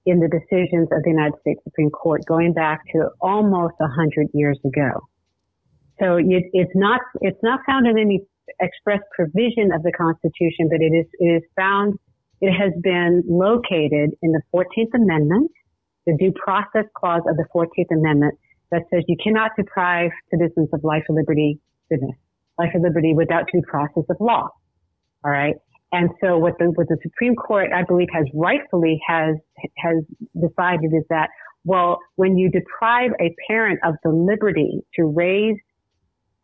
in the decisions of the United States Supreme Court going back to almost a hundred years ago. So it, it's not, it's not found in any express provision of the Constitution, but it is, it is found it has been located in the 14th Amendment, the due process clause of the 14th Amendment that says you cannot deprive citizens of life liberty, goodness, life or liberty without due process of law. All right. And so what the, what the Supreme Court, I believe, has rightfully has, has decided is that, well, when you deprive a parent of the liberty to raise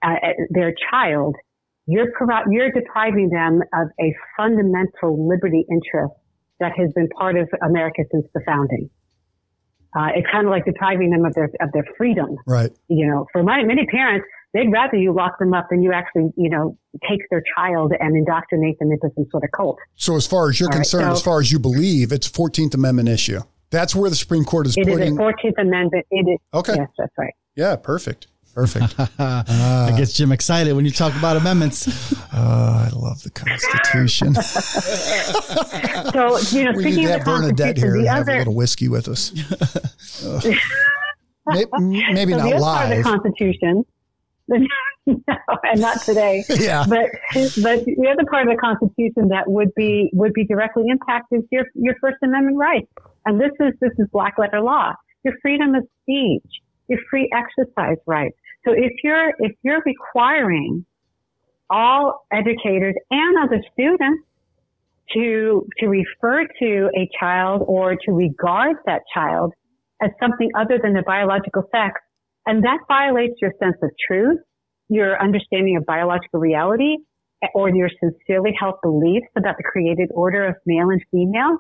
uh, their child, you're, provi- you're depriving them of a fundamental liberty interest that has been part of America since the founding. Uh, it's kind of like depriving them of their of their freedom. Right. You know, for many, many parents, they'd rather you lock them up than you actually, you know, take their child and indoctrinate them into some sort of cult. So, as far as you're All concerned, right, so, as far as you believe, it's 14th Amendment issue. That's where the Supreme Court is it putting. It is 14th Amendment. It is. Okay. Yes, that's right. Yeah, perfect. Perfect. Uh, it gets Jim excited when you talk about amendments. Uh, I love the Constitution. so, you know, we speaking need to have Vernadette here and other... have a little whiskey with us. maybe, maybe so not the live. Part of the Constitution. No, and not today. Yeah. But but the other part of the Constitution that would be would be directly impacted is your your First Amendment rights. And this is this is black letter law. Your freedom of speech, your free exercise rights. So if you're, if you're requiring all educators and other students to, to refer to a child or to regard that child as something other than their biological sex, and that violates your sense of truth, your understanding of biological reality, or your sincerely held beliefs about the created order of male and female,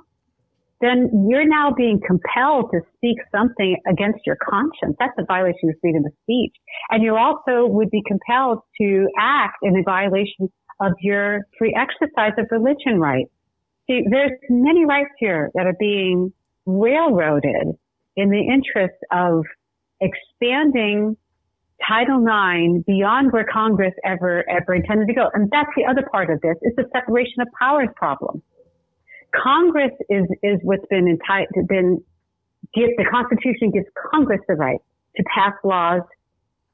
then you're now being compelled to speak something against your conscience. That's a violation of freedom of speech. And you also would be compelled to act in a violation of your free exercise of religion rights. See, there's many rights here that are being railroaded in the interest of expanding Title IX beyond where Congress ever, ever intended to go. And that's the other part of this. It's the separation of powers problem. Congress is, is what's been entitled, been, give, the Constitution gives Congress the right to pass laws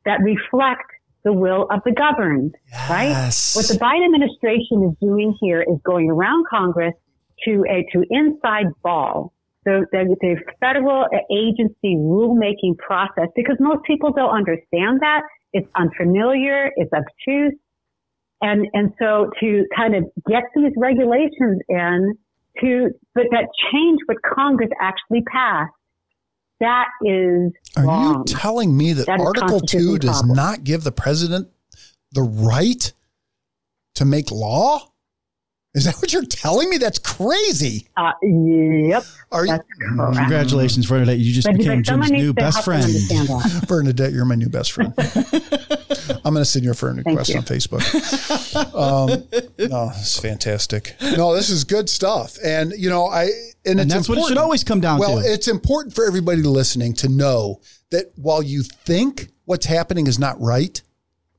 that reflect the will of the governed, yes. right? What the Biden administration is doing here is going around Congress to a, to inside ball the, the, the federal agency rulemaking process because most people don't understand that. It's unfamiliar. It's obtuse. And, and so to kind of get these regulations in to, but that change what Congress actually passed, that is Are wrong. you telling me that, that Article 2 does problem. not give the president the right to make law? Is that what you're telling me? That's crazy. Uh, yep. Are you? Congratulations, Vernadette. You just but became Jim's new best friend. Vernadette, you're my new best friend. I'm going to send you a friend request you. on Facebook. Um, no, this is fantastic. No, this is good stuff. And, you know, I, and, and that's what it should always come down well, to. Well, it's important for everybody listening to know that while you think what's happening is not right,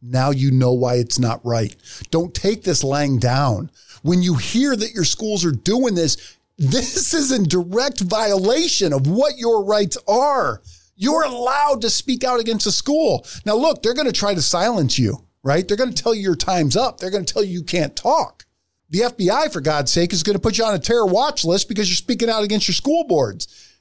now you know why it's not right. Don't take this lying down when you hear that your schools are doing this, this is in direct violation of what your rights are. You're allowed to speak out against a school. Now, look, they're going to try to silence you, right? They're going to tell you your time's up. They're going to tell you you can't talk. The FBI, for God's sake, is going to put you on a terror watch list because you're speaking out against your school boards.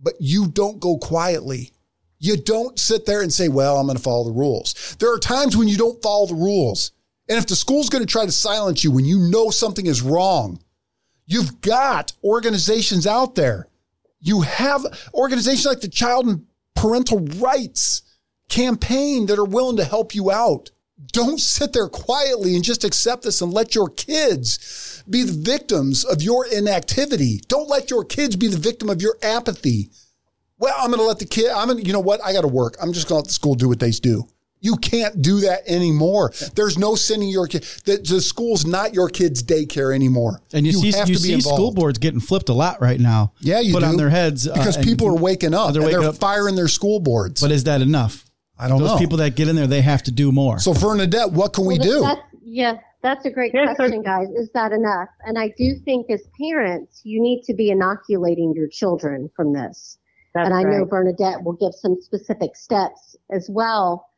But you don't go quietly. You don't sit there and say, well, I'm going to follow the rules. There are times when you don't follow the rules. And if the school's going to try to silence you when you know something is wrong, you've got organizations out there. You have organizations like the Child and Parental Rights campaign that are willing to help you out. Don't sit there quietly and just accept this and let your kids be the victims of your inactivity. Don't let your kids be the victim of your apathy. Well, I'm going to let the kid, I'm going to, you know what? I got to work. I'm just going to let the school do what they do. You can't do that anymore. There's no sending your kid. The, the school's not your kid's daycare anymore. And you, you see, you see school boards getting flipped a lot right now. Yeah, you put do. on their heads uh, because uh, people are waking up. They're, waking they're up. firing their school boards. But is that enough? I don't Those know. people that get in there, they have to do more. So Vernadette, what can well, we do? That's, yeah, that's a great question, guys. Is that enough? And I do think as parents, you need to be inoculating your children from this. That's and I right. know Vernadette will give some specific steps as well.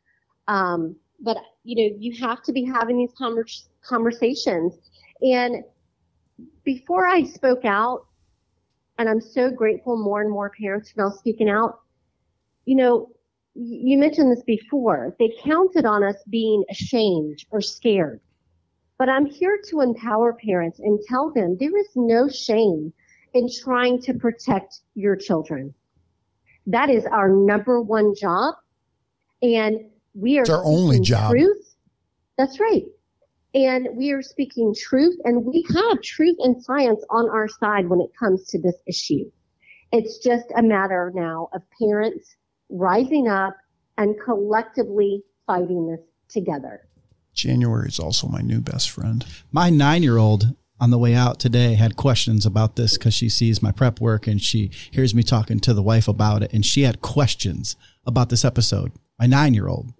Um, but you know, you have to be having these convers- conversations. And before I spoke out, and I'm so grateful more and more parents are now speaking out. You know, you mentioned this before. They counted on us being ashamed or scared. But I'm here to empower parents and tell them there is no shame in trying to protect your children. That is our number one job. And we are it's our only job. Truth. That's right. And we are speaking truth and we have truth and science on our side when it comes to this issue. It's just a matter now of parents rising up and collectively fighting this together. January is also my new best friend. My nine year old on the way out today had questions about this because she sees my prep work and she hears me talking to the wife about it. And she had questions about this episode. My nine year old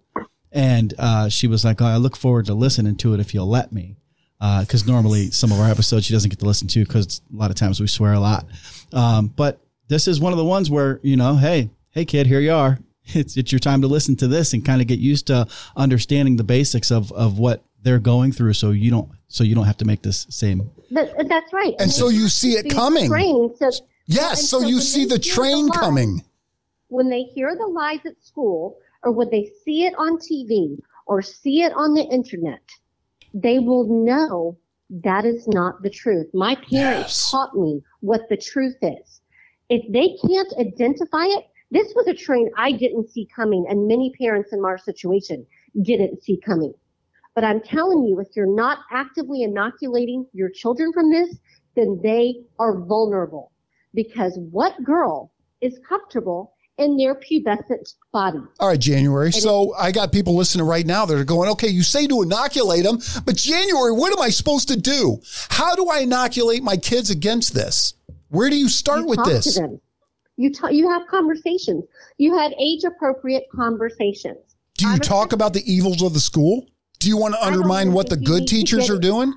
and uh, she was like, oh, "I look forward to listening to it if you'll let me." Because uh, normally some of our episodes she doesn't get to listen to because a lot of times we swear a lot. Um, but this is one of the ones where you know, hey, hey, kid, here you are. It's it's your time to listen to this and kind of get used to understanding the basics of of what they're going through, so you don't so you don't have to make this same. That, that's right. And, and so you see it coming. Train, so, yes, so, so you see the train the coming. When they hear the lies at school, or when they see it on TV or see it on the internet, they will know that is not the truth. My parents yes. taught me what the truth is. If they can't identify it, this was a train I didn't see coming, and many parents in our situation didn't see coming. But I'm telling you, if you're not actively inoculating your children from this, then they are vulnerable. Because what girl is comfortable in their pubescent body. All right, January. So I got people listening right now that are going, okay, you say to inoculate them, but January, what am I supposed to do? How do I inoculate my kids against this? Where do you start You with talk to this? them. You ta- you have conversations. You had age appropriate conversations. Do you I'm a talk about the evils of the school? Do you want to undermine what the good teachers are doing?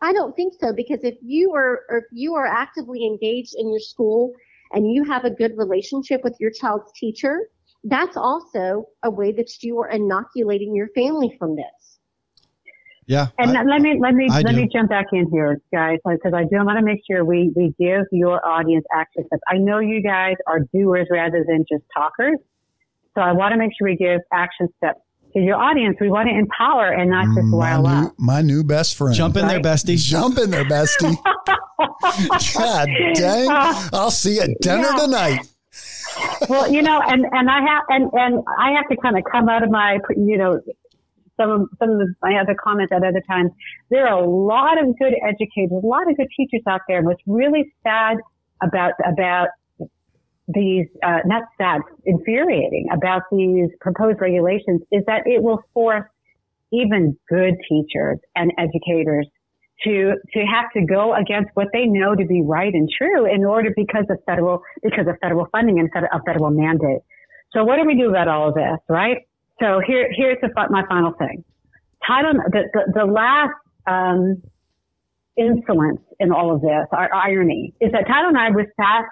I don't think so because if you are or if you are actively engaged in your school and you have a good relationship with your child's teacher, that's also a way that you are inoculating your family from this. Yeah. And I- let me let me I let do. me jump back in here, guys, because I do want to make sure we we give your audience action steps. I know you guys are doers rather than just talkers, so I want to make sure we give action steps to your audience. We want to empower and not just mm, my, rile new, up. my new best friend. Jump in there, bestie. Jump in there, bestie. God dang. Uh, I'll see you at dinner Yeah. tonight. well, you know, and and I have and and I have to kind of come out of my, you know, some of some of the, my other comments at other times. There are a lot of good educators, a lot of good teachers out there. And what's really sad about about these, uh, not sad, infuriating about these proposed regulations is that it will force even good teachers and educators to to have to go against what they know to be right and true in order because of federal because of federal funding and a federal mandate. So what do we do about all of this, right? So here here's the, my final thing. Title the the, the last um, insolence in all of this, our irony, is that Title IX was passed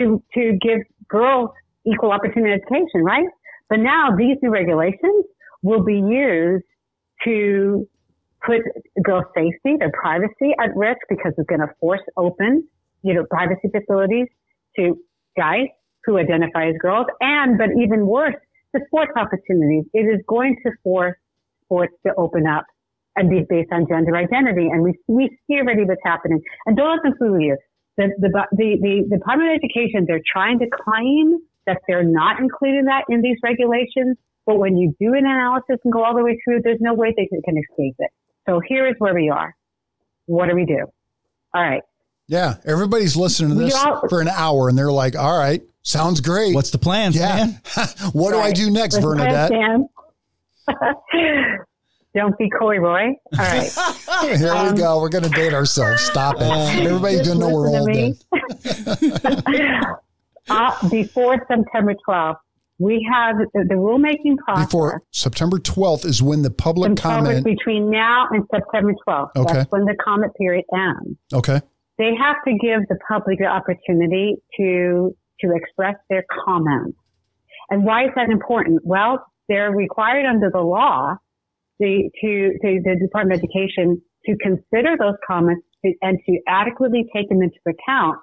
to to give girls equal opportunity education, right? But now these new regulations will be used to put girls' safety, their privacy at risk because it's going to force open, you know, privacy facilities to guys who identify as girls, and but even worse, the sports opportunities. It is going to force sports to open up and be based on gender identity, and we we see already what's happening. And don't let them fool you. The the the, the Department of Education they're trying to claim that they're not including that in these regulations. But when you do an analysis and go all the way through, there's no way they can, can escape it. So here is where we are. What do we do? All right. Yeah. Everybody's listening to this all- for an hour and they're like, all right, sounds great. What's the plan, yeah. man? what do I do next, Let's Vernadette? Dan. Don't be coy, Roy. All right. Here Um, we go. We're going to date ourselves. Stop it. Everybody's Just going to know we're all listen me. uh, before September 12th, we have the, the rulemaking process. Before September 12th is when the public in Congress comment. between now and September 12th. Okay. That's when the comment period ends. Okay. They have to give the public the opportunity to to express their comments. And why is that important? Well, they're required under the law the, to, to the Department of Education to consider those comments to, and to adequately take them into account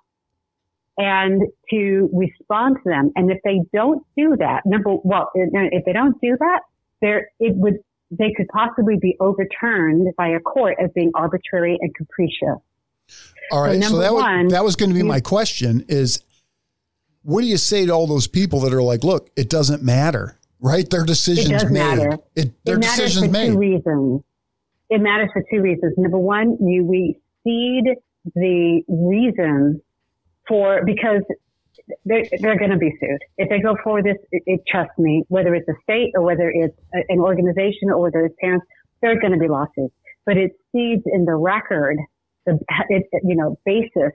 and to respond to them. And if they don't do that, number well, if they don't do that, there it would they could possibly be overturned by a court as being arbitrary and capricious. All right. So, number that, one, was, that was going to be my question is what do you say to all those people that are like, look, it doesn't matter, right? Their decision's does made. matter. It, their it matters decision's for made. two reasons. It matters for two reasons. Number one, you we seed the reasons for because they're, they're going to be sued if they go for this. It, it, trust me, whether it's a state or whether it's a, an organization or whether it's parents, there's going to be lawsuits. But it seeds in the record the it, you know basis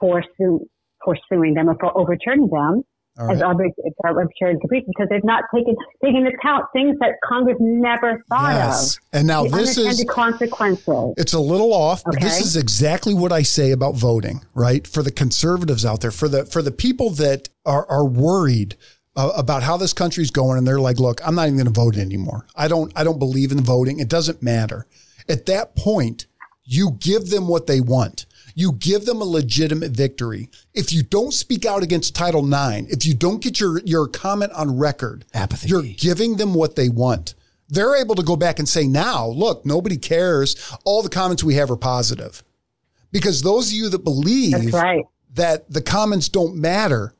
for sue, for suing them or for overturning them All as right. arbitrary and capricious because they've not taken taken into account things that Congress never thought Yes. of. And now the this is unintended consequences. It's a little off, but this is exactly what I say about voting, right? For the conservatives out there, for the for the people that are are worried uh, about how this country's going, and they're like, "Look, I'm not even going to vote anymore. I don't I don't believe in voting. It doesn't matter." At that point, you give them what they want. You give them a legitimate victory. If you don't speak out against Title IX, if you don't get your your comment on record, Apathy. you're giving them what they want. They're able to go back and say, now, look, nobody cares. All the comments we have are positive. Because those of you that believe That's right. that the comments don't matter,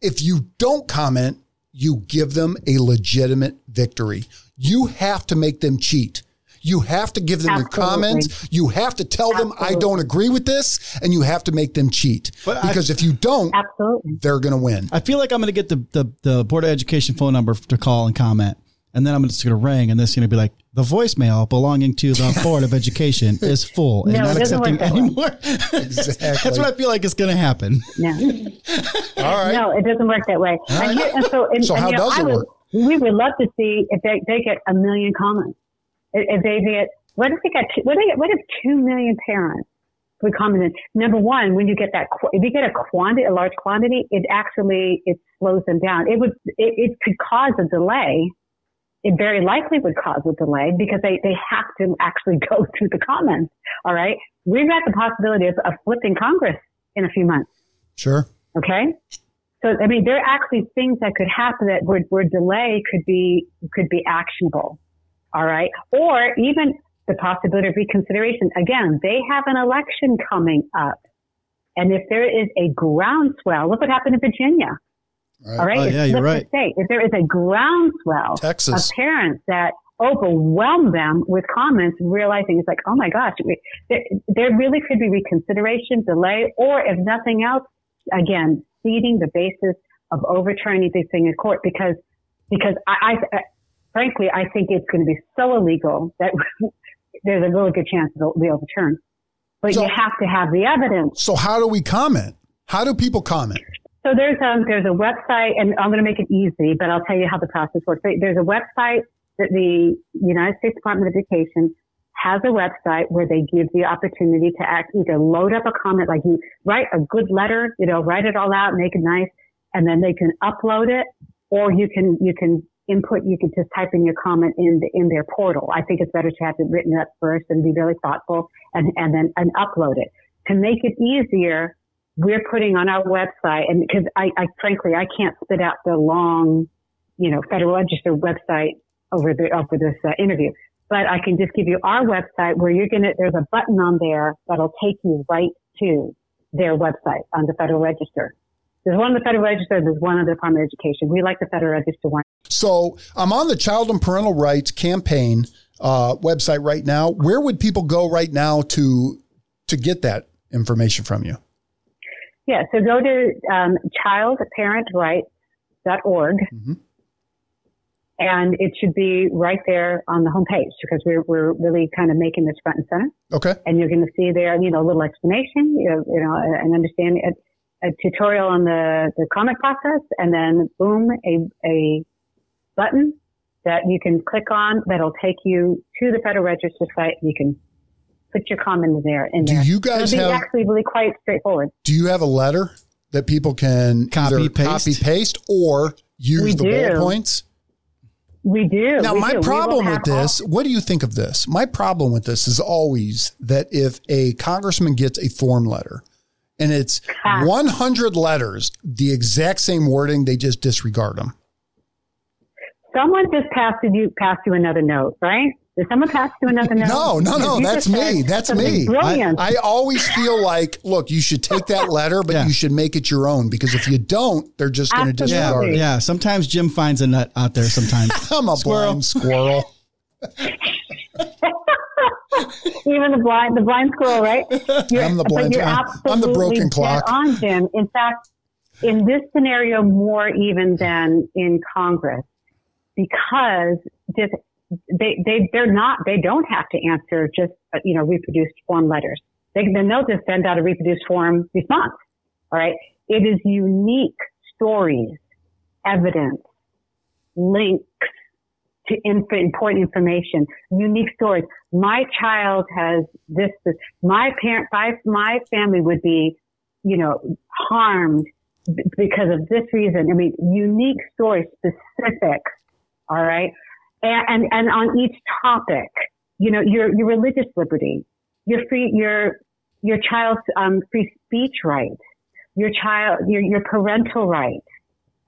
if you don't comment, you give them a legitimate victory. You have to make them cheat. You have to give them Absolutely. your comments. You have to tell them, I don't agree with this. And you have to make them cheat. But I- because if you don't, Absolutely. they're going to win. I feel like I'm going to get the, the, the Board of Education phone number to call and comment. And then I'm just going to ring and this is going to be like, the voicemail belonging to the Board of Education is full and No, it not accepting work that way. anymore. Exactly. That's what I feel like is going to happen. No. All right. No, it doesn't work that way. right. And, here, and so, and, So and, how you know, does I it would, work? We would love to see if they, they get a million comments. If they get, what if they got, two, what, if they get, what if two million parents would comment in? Number one, when you get that, if you get a quantity, a large quantity, it actually, it slows them down. It would, it, it could cause a delay. It very likely would cause a delay because they, they have to actually go through the comments. All right. We've got the possibility of, of flipping Congress in a few months. Sure. Okay. So, I mean, there are actually things that could happen that where, where delay could be, could be actionable. All right. Or even the possibility of reconsideration. Again, they have an election coming up. And if there is a groundswell, look what happened in Virginia. Right. All right. Oh, yeah, you're right. State. If there is a groundswell Texas. of parents that overwhelm them with comments, realizing it's like, oh my gosh, we, there, there really could be reconsideration, delay, or if nothing else, again, seeding the basis of overturning this thing in court because, because I, I frankly, I think it's going to be so illegal that there's a really good chance it'll be overturned. But So- you have to have the evidence. So how do we comment? How do people comment? So there's um there's a website, and I'm going to make it easy, but I'll tell you how the process works. There's a website that the United States Department of Education has a website where they give the opportunity to act either load up a comment, like you write a good letter, you know, write it all out, make it nice, and then they can upload it, or you can you can input, you can just type in your comment in the, in their portal. I think it's better to have it written up first and be really thoughtful, and and then and upload it to make it easier we're putting on our website, and because I, I frankly I can't spit out the long, you know, Federal Register website over the over this uh, interview, but I can just give you our website where you're gonna. There's a button on there that'll take you right to their website on the Federal Register. There's one on the Federal Register. There's one on the Department of Education. We like the Federal Register one. So I'm on the Child and Parental Rights campaign uh, website right now. Where would people go right now to to get that information from you? Yeah, so go to um, childparentrights.org, Mhm. and it should be right there on the homepage because we're we're really kind of making this front and center. Okay. And you're going to see there, you know, a little explanation, you know, you know, an understanding, a, a tutorial on the the comment process, and then boom, a a button that you can click on that'll take you to the Federal Register site. You can put your comment in there. In Do there. you guys It'll be have- actually really quite straightforward. Do you have a letter that people can Copy, either paste? copy paste or use We the bullet points? We do. Now, we my do. Problem with have all- this, what do you think of this? My problem with this is always that if a congressman gets a form letter and it's Ah. 100 letters, the exact same wording, they just disregard them. Someone just passed you passed you another note, right? Did someone pass you another note? No, no, no, that's me. That's me. Brilliant. I always feel like, look, you should take that letter, but Yeah. you should make it your own because if you don't, they're just going to disregard Yeah, it. yeah. Sometimes Jim finds a nut out there. Sometimes I'm a Squirrel. blind squirrel. Even the blind, the blind squirrel, right? You're, I'm the blind you're squirrel. I'm the absolutely broken clock. on, Jim. In fact, in this scenario, more even than in Congress, because just they they they're not they don't have to answer just uh, you know reproduced form letters. They then they'll just send out a reproduced form response. All right, it is unique stories, evidence, links to inf- important information, unique stories. My child has this, this. My parent, my, my family would be, you know, harmed b- because of this reason. I mean, unique stories, specific. All right. And, and, and on each topic, you know, your, your religious liberty, your free, your, your child's, um, free speech right, your child, your, your parental right,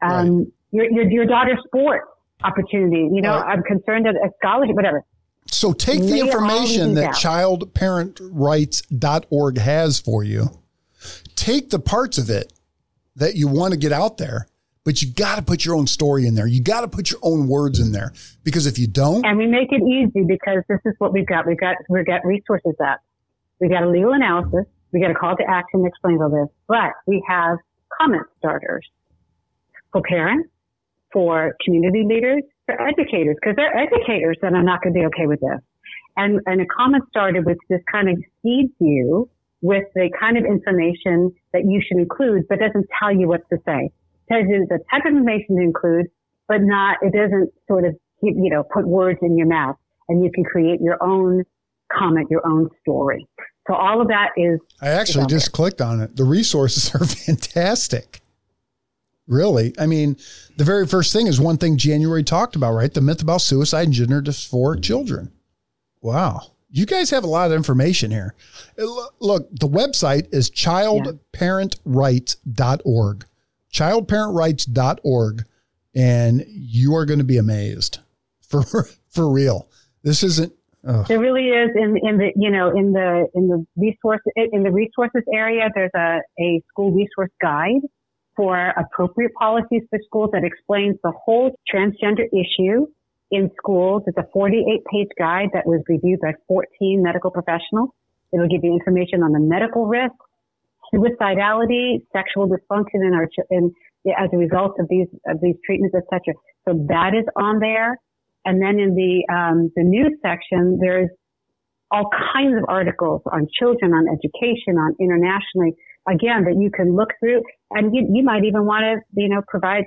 um, your, your, your daughter's sports opportunity. You know, Right. I'm concerned that a scholarship, whatever. So take the Lay information that out. childparentrights.org has for you, take the parts of it that you want to get out there, but you got to put your own story in there. You got to put your own words in there because if you don't, and we make it easy because this is what we've got. We've got we've got resources up. We've got a legal analysis. We got a call to action that explains all this, but we have comment starters for parents, for community leaders, for educators, because they're educators that are not going to be okay with this. And, and a comment started which just kind of feeds you with the kind of information that you should include, but doesn't tell you what to say. It Tells you the type of information to include, but not, it doesn't sort of, you know, put words in your mouth and you can create your own comment, your own story. So all of that is. I actually is just clicked on it. The resources are fantastic. Really. I mean, the very first thing is one thing January talked about, right? The myth about suicide and gender dysphoria children. Wow. You guys have a lot of information here. Uh, look, the website is childparentrights.org. Childparentrights.org. And you are going to be amazed for for real. This isn't Ugh. There really is in, in the you know in the in the resource in the resources area. There's a, a school resource guide for appropriate policies for schools that explains the whole transgender issue in schools. It's a 48 page guide that was reviewed by 14 medical professionals. It'll give you information on the medical risks, suicidality, sexual dysfunction in our in as a result of these of these treatments, etc. So that is on there. And then in the um, the news section, there's all kinds of articles on children, on education, on internationally. Again, that you can look through, and you, you might even want to, you know, provide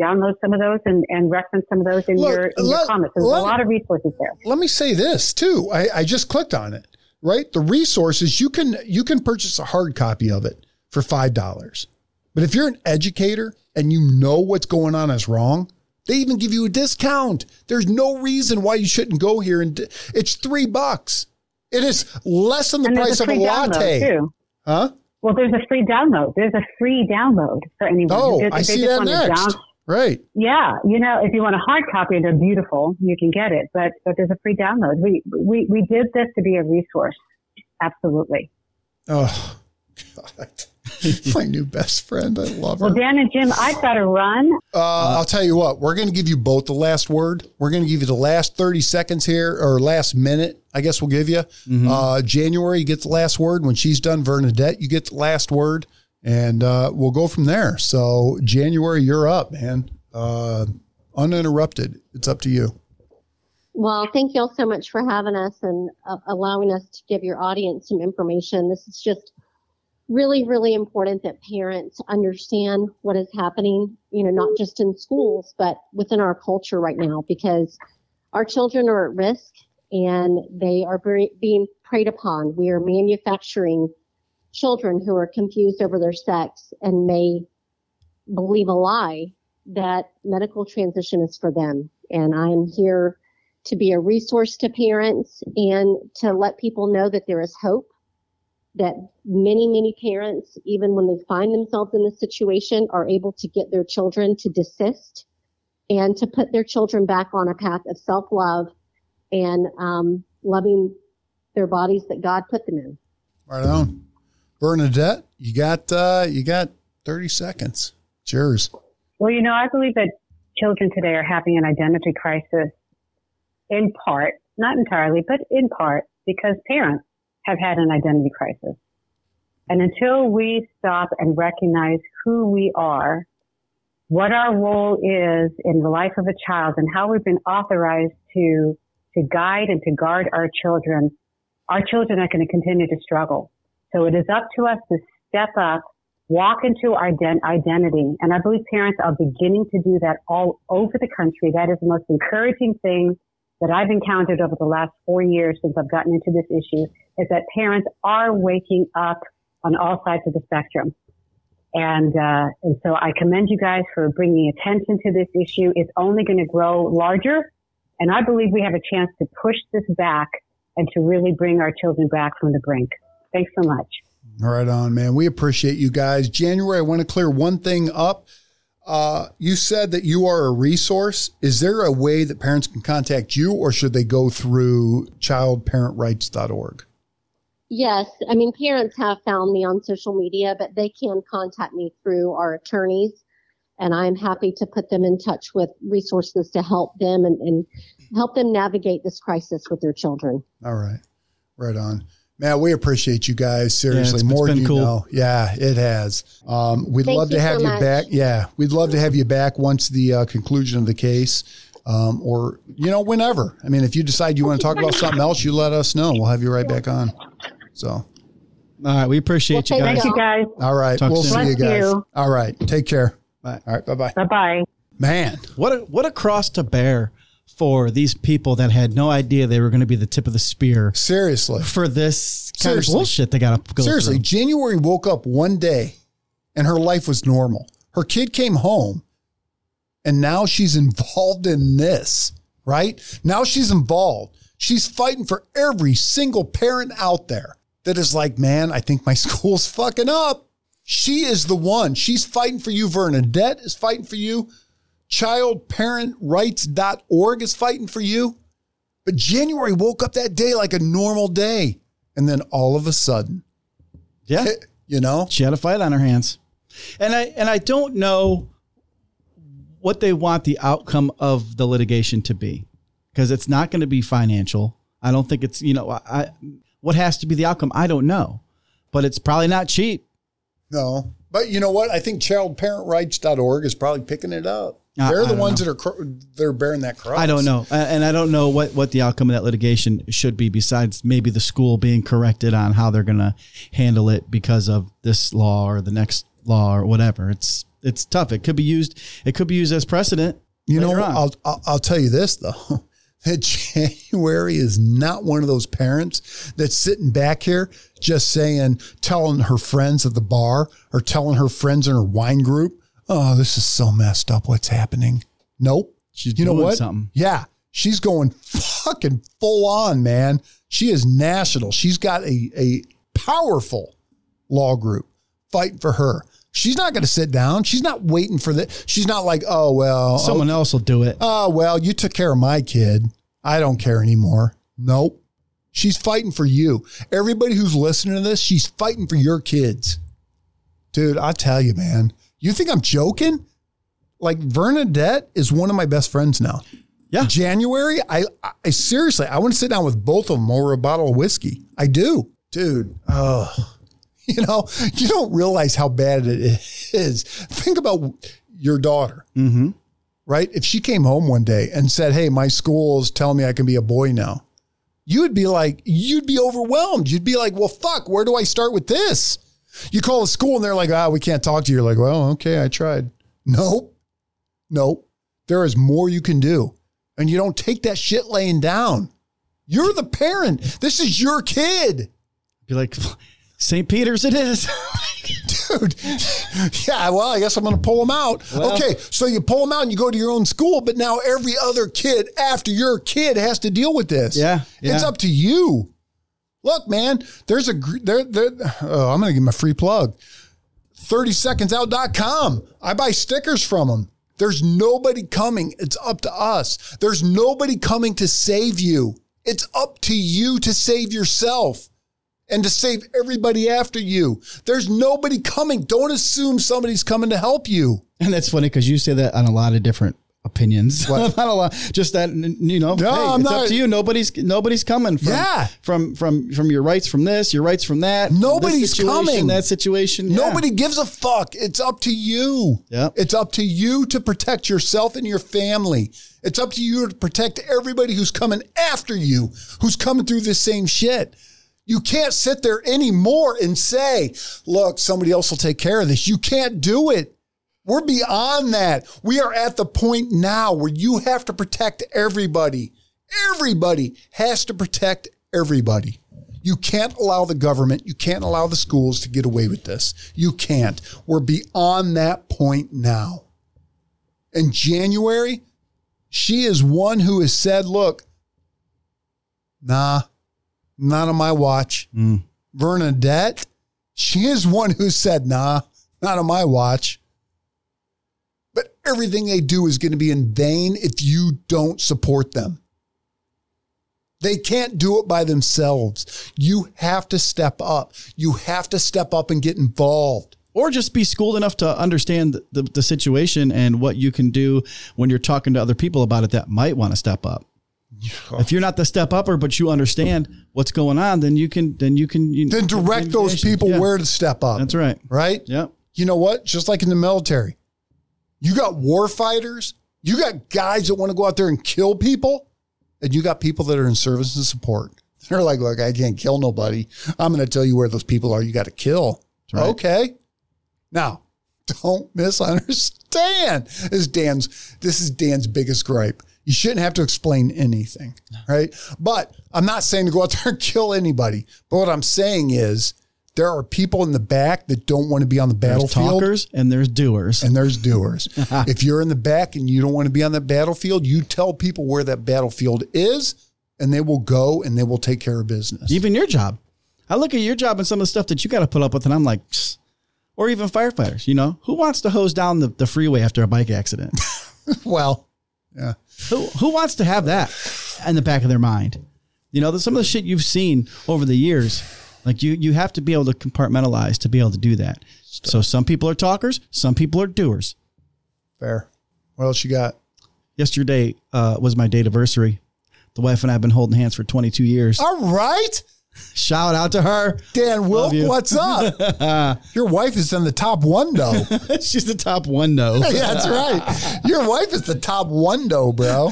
download some of those and, and reference some of those in look, your in let, your comments. There's let, a lot of resources there. Let me say this too. I, I just clicked on it. Right, the resources you can you can purchase a hard copy of it for five dollars. But if you're an educator and you know what's going on is wrong, they even give you a discount. There's no reason why you shouldn't go here and it's three bucks. It is less than the price of a latte. Too. Huh? Well, there's a free download. There's a free download for anyone. Oh, I see that next. Down- right. Yeah, you know, if you want a hard copy and they're beautiful, you can get it. But but there's a free download. We we we did this to be a resource. Absolutely. Oh God. my new best friend. I love her. Well, Dan and Jim, I've got to run. Uh, I'll tell you what, we're going to give you both the last word. We're going to give you the last 30 seconds here, or last minute, I guess we'll give you. Mm-hmm. Uh, January, you get the last word. When she's done, Vernadette, you get the last word. And uh, we'll go from there. So, January, you're up, man. Uh, uninterrupted. It's up to you. Well, thank you all so much for having us and uh, allowing us to give your audience some information. This is just really, really important that parents understand what is happening, you know, not just in schools, but within our culture right now, because our children are at risk and they are being preyed upon. We are manufacturing children who are confused over their sex and may believe a lie that medical transition is for them. And I'm here to be a resource to parents and to let people know that there is hope that many, many parents, even when they find themselves in this situation, are able to get their children to desist and to put their children back on a path of self love and um, loving their bodies that God put them in. Right on. Vernadette, you got uh, you got 30 seconds. It's yours. Well, you know, I believe that children today are having an identity crisis in part, not entirely, but in part because parents have had an identity crisis. And until we stop and recognize who we are, what our role is in the life of a child and how we've been authorized to, to guide and to guard our children, our children are going to continue to struggle. So it is up to us to step up, walk into our identity. And I believe parents are beginning to do that all over the country. That is the most encouraging thing that I've encountered over the last four years since I've gotten into this issue is that parents are waking up on all sides of the spectrum. And, uh, and so I commend you guys for bringing attention to this issue. It's only going to grow larger. And I believe we have a chance to push this back and to really bring our children back from the brink. Thanks so much. All right on, man. We appreciate you guys. January, I want to clear one thing up. Uh, you said that you are a resource. Is there a way that parents can contact you or should they go through childparentrights.org? Yes. I mean, parents have found me on social media, but they can contact me through our attorneys and I'm happy to put them in touch with resources to help them and, and help them navigate this crisis with their children. All right. Right on. Matt, we appreciate you guys. Seriously, it's- it's more than been you cool. know. Yeah, it has. Um, we'd Thank love to you so have you much. back. Yeah, we'd love to have you back once the uh, conclusion of the case, um, or you know, whenever. I mean, if you decide you want to talk about something else, you let us know. We'll have you right back on. So, All right, we appreciate Well, you guys. Thank you guys. all right, Talk we'll soon. see you guys. you. All right, take care. Bye. All right, bye bye. Bye bye. Man, What a what a cross to bear for these people that had no idea they were going to be the tip of the spear seriously, for this kind Seriously. of bullshit they got to go seriously, through. January woke up one day, and her life was normal. Her kid came home, and now she's involved in this. Right now, she's involved. She's fighting for every single parent out there that is like, man, I think my school's fucking up. She is the one. She's fighting for you. Vernadette is fighting for you. Childparentrights.org is fighting for you. But January woke up that day like a normal day. And then all of a sudden, Yeah, you know, she had a fight on her hands, and I and I don't know what they want the outcome of the litigation to be because it's not going to be financial. I don't think it's you know I what has to be the outcome. I don't know, but it's probably not cheap. no. But you know what? I think childparentrights.org is probably picking it up. I- They're I the ones know. that are cr- they're bearing that cross. I don't know, and I don't know what what the outcome of that litigation should be. Besides maybe the school being corrected on how they're going to handle it because of this law or the next law or whatever. It's it's tough. It could be used. It could be used as precedent. You know. I'll, I'll I'll tell you this though. That January is not one of those parents that's sitting back here just saying, telling her friends at the bar or telling her friends in her wine group, "Oh, this is so messed up. What's happening?" Nope. She's you know what? something. Yeah, she's going fucking full on, man. She is national. She's got a a powerful law group fighting for her. She's not going to sit down. She's not waiting for the. She's not like, oh well, Someone oh, else will do it. oh well, you took care of my kid. I don't care anymore. Nope. She's fighting for you. Everybody who's listening to this, she's fighting for your kids. Dude, I tell you, man. You think I'm joking? Like Vernadette is one of my best friends now. Yeah. January, I, I seriously, I want to sit down with both of them over a bottle of whiskey. I do, dude. Oh, you know, you don't realize how bad it is. Think about your daughter, Mm-hmm. right? If she came home one day and said, "Hey, my school is telling me I can be a boy now," you would be like, you'd be overwhelmed. You'd be like, "Well, fuck, where do I start with this?" You call the school and they're like, "Ah, we can't talk to you." You're like, "Well, okay, I tried." Nope, nope. There is more you can do, and you don't take that shit laying down. You're the parent. This is your kid. Be like, St. Peter's it is. dude. Yeah, well, I guess I'm going to pull them out. Well- okay, so you pull them out and you go to your own school, but now every other kid after your kid has to deal with this. Yeah, it's up to you. Look, man, there's a, there, there, oh, I'm going to give him a free plug. 30secondsout.com. I buy stickers from them. There's nobody coming. It's up to us. There's nobody coming to save you. It's up to you to save yourself and to save everybody after you. There's nobody coming. Don't assume somebody's coming to help you. and that's funny because you say that on a lot of different opinions. Not a lot. Just that you know. No, hey, I'm it's not- up to you. Nobody's nobody's coming. From, Yeah. From from from your rights from this, your rights from that. Nobody's coming. That situation. yeah. Nobody gives a fuck. It's up to you. Yep. It's up to you to protect yourself and your family. It's up to you to protect everybody who's coming after you, who's coming through this same shit. You can't sit there anymore and say, look, somebody else will take care of this. You can't do it. We're beyond that. We are at the point now where you have to protect everybody. Everybody has to protect everybody. You can't allow the government, you can't allow the schools to get away with this. You can't. We're beyond that point now. In January, she is one who has said, look, nah, not on my watch. Mm. Vernadette, she is one who said, nah, not on my watch. But everything they do is going to be in vain if you don't support them. They can't do it by themselves. You have to step up. You have to step up and get involved. or just be schooled enough to understand the, the situation and what you can do when you're talking to other people about it that might want to step up. If you're not the step upper, but you understand what's going on, then you can then you can you, Then direct those people Yeah. where to step up. That's right. Right? Yep. You know what? Just like in the military, you got war fighters, you got guys that want to go out there and kill people, and you got people that are in service and support. They're like, look, I can't kill nobody. I'm going to tell you where those people are. You got to kill. right. Okay. Now, don't misunderstand. This is Dan's. This is Dan's biggest gripe. You shouldn't have to explain anything, right? But I'm not saying to go out there and kill anybody. But what I'm saying is there are people in the back that don't want to be on the battlefield. There's talkers and there's doers. and there's doers. if you're in the back and you don't want to be on that battlefield, you tell people where that battlefield is and they will go and they will take care of business. even your job. I look at your job and some of the stuff that you got to put up with, and I'm like, "Psst." or even firefighters. You know, who wants to hose down the, the freeway after a bike accident? well, yeah. who who wants to have that in the back of their mind? You know, some of the shit you've seen over the years. Like you, you have to be able to compartmentalize to be able to do that. So some people are talkers, some people are doers. Fair. What else you got? Yesterday uh, was my date anniversary. The wife and I have been holding hands for 22 years. All right. Shout out to her. Dan Wilk, what's up? Your wife is in the top one though. She's the top one though. yeah, that's right. Your wife is the top one though, bro.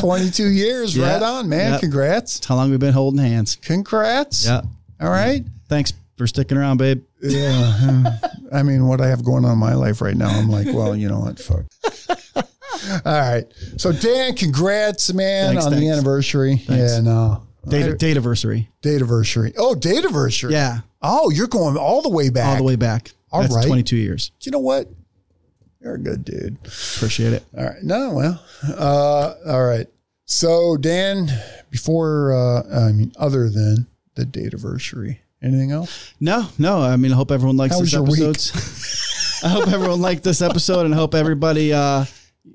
22 years. Yeah. Right on, man. Yep. Congrats. How long we've been holding hands? Congrats. Yeah. All right. Thanks for sticking around, babe. Yeah. I mean, what I have going on in my life right now, I'm like, well, you know what? Fuck. All right. So, Dan, congrats, man, Thanks, on the anniversary. Thanks. Yeah, uh, no. Anniversary. Date anniversary. Oh, date anniversary. Yeah. Oh, you're going all the way back. All the way back. All That's right. 22 years. You know what? You're a good dude. Appreciate it. All right. No, well, uh, all right. So, Dan, before, uh, I mean, other than the date anniversary, anything else? No, no. I mean, I hope everyone likes How this episode. I hope everyone liked this episode and hope everybody uh,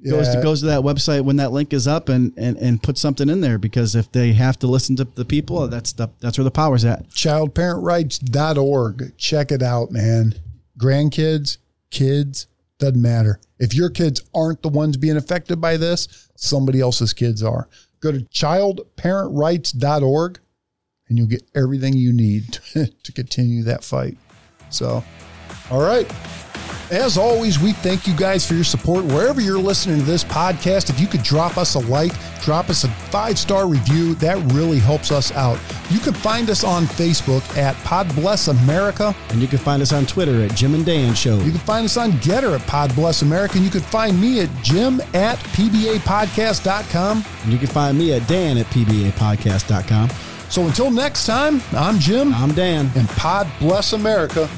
goes to goes to that website when that link is up and, and, and put something in there because if they have to listen to the people, that's the, that's where the power's at. childparentrights.org. Check it out, man. Grandkids, kids, doesn't matter. If your kids aren't the ones being affected by this, somebody else's kids are. Go to childparentrights.org and you'll get everything you need to continue that fight. So, all right. As always, we thank you guys for your support wherever you're listening to this podcast. If you could drop us a like, drop us a five star review, that really helps us out. You can find us on Facebook at Pod Bless America. And you can find us on Twitter at Jim and Dan Show. You can find us on Gettr at Pod Bless America. And you can find me at Jim at PBApodcast.com. And you can find me at Dan at PBApodcast.com. So until next time, I'm Jim I'm Dan. and Pod Bless America.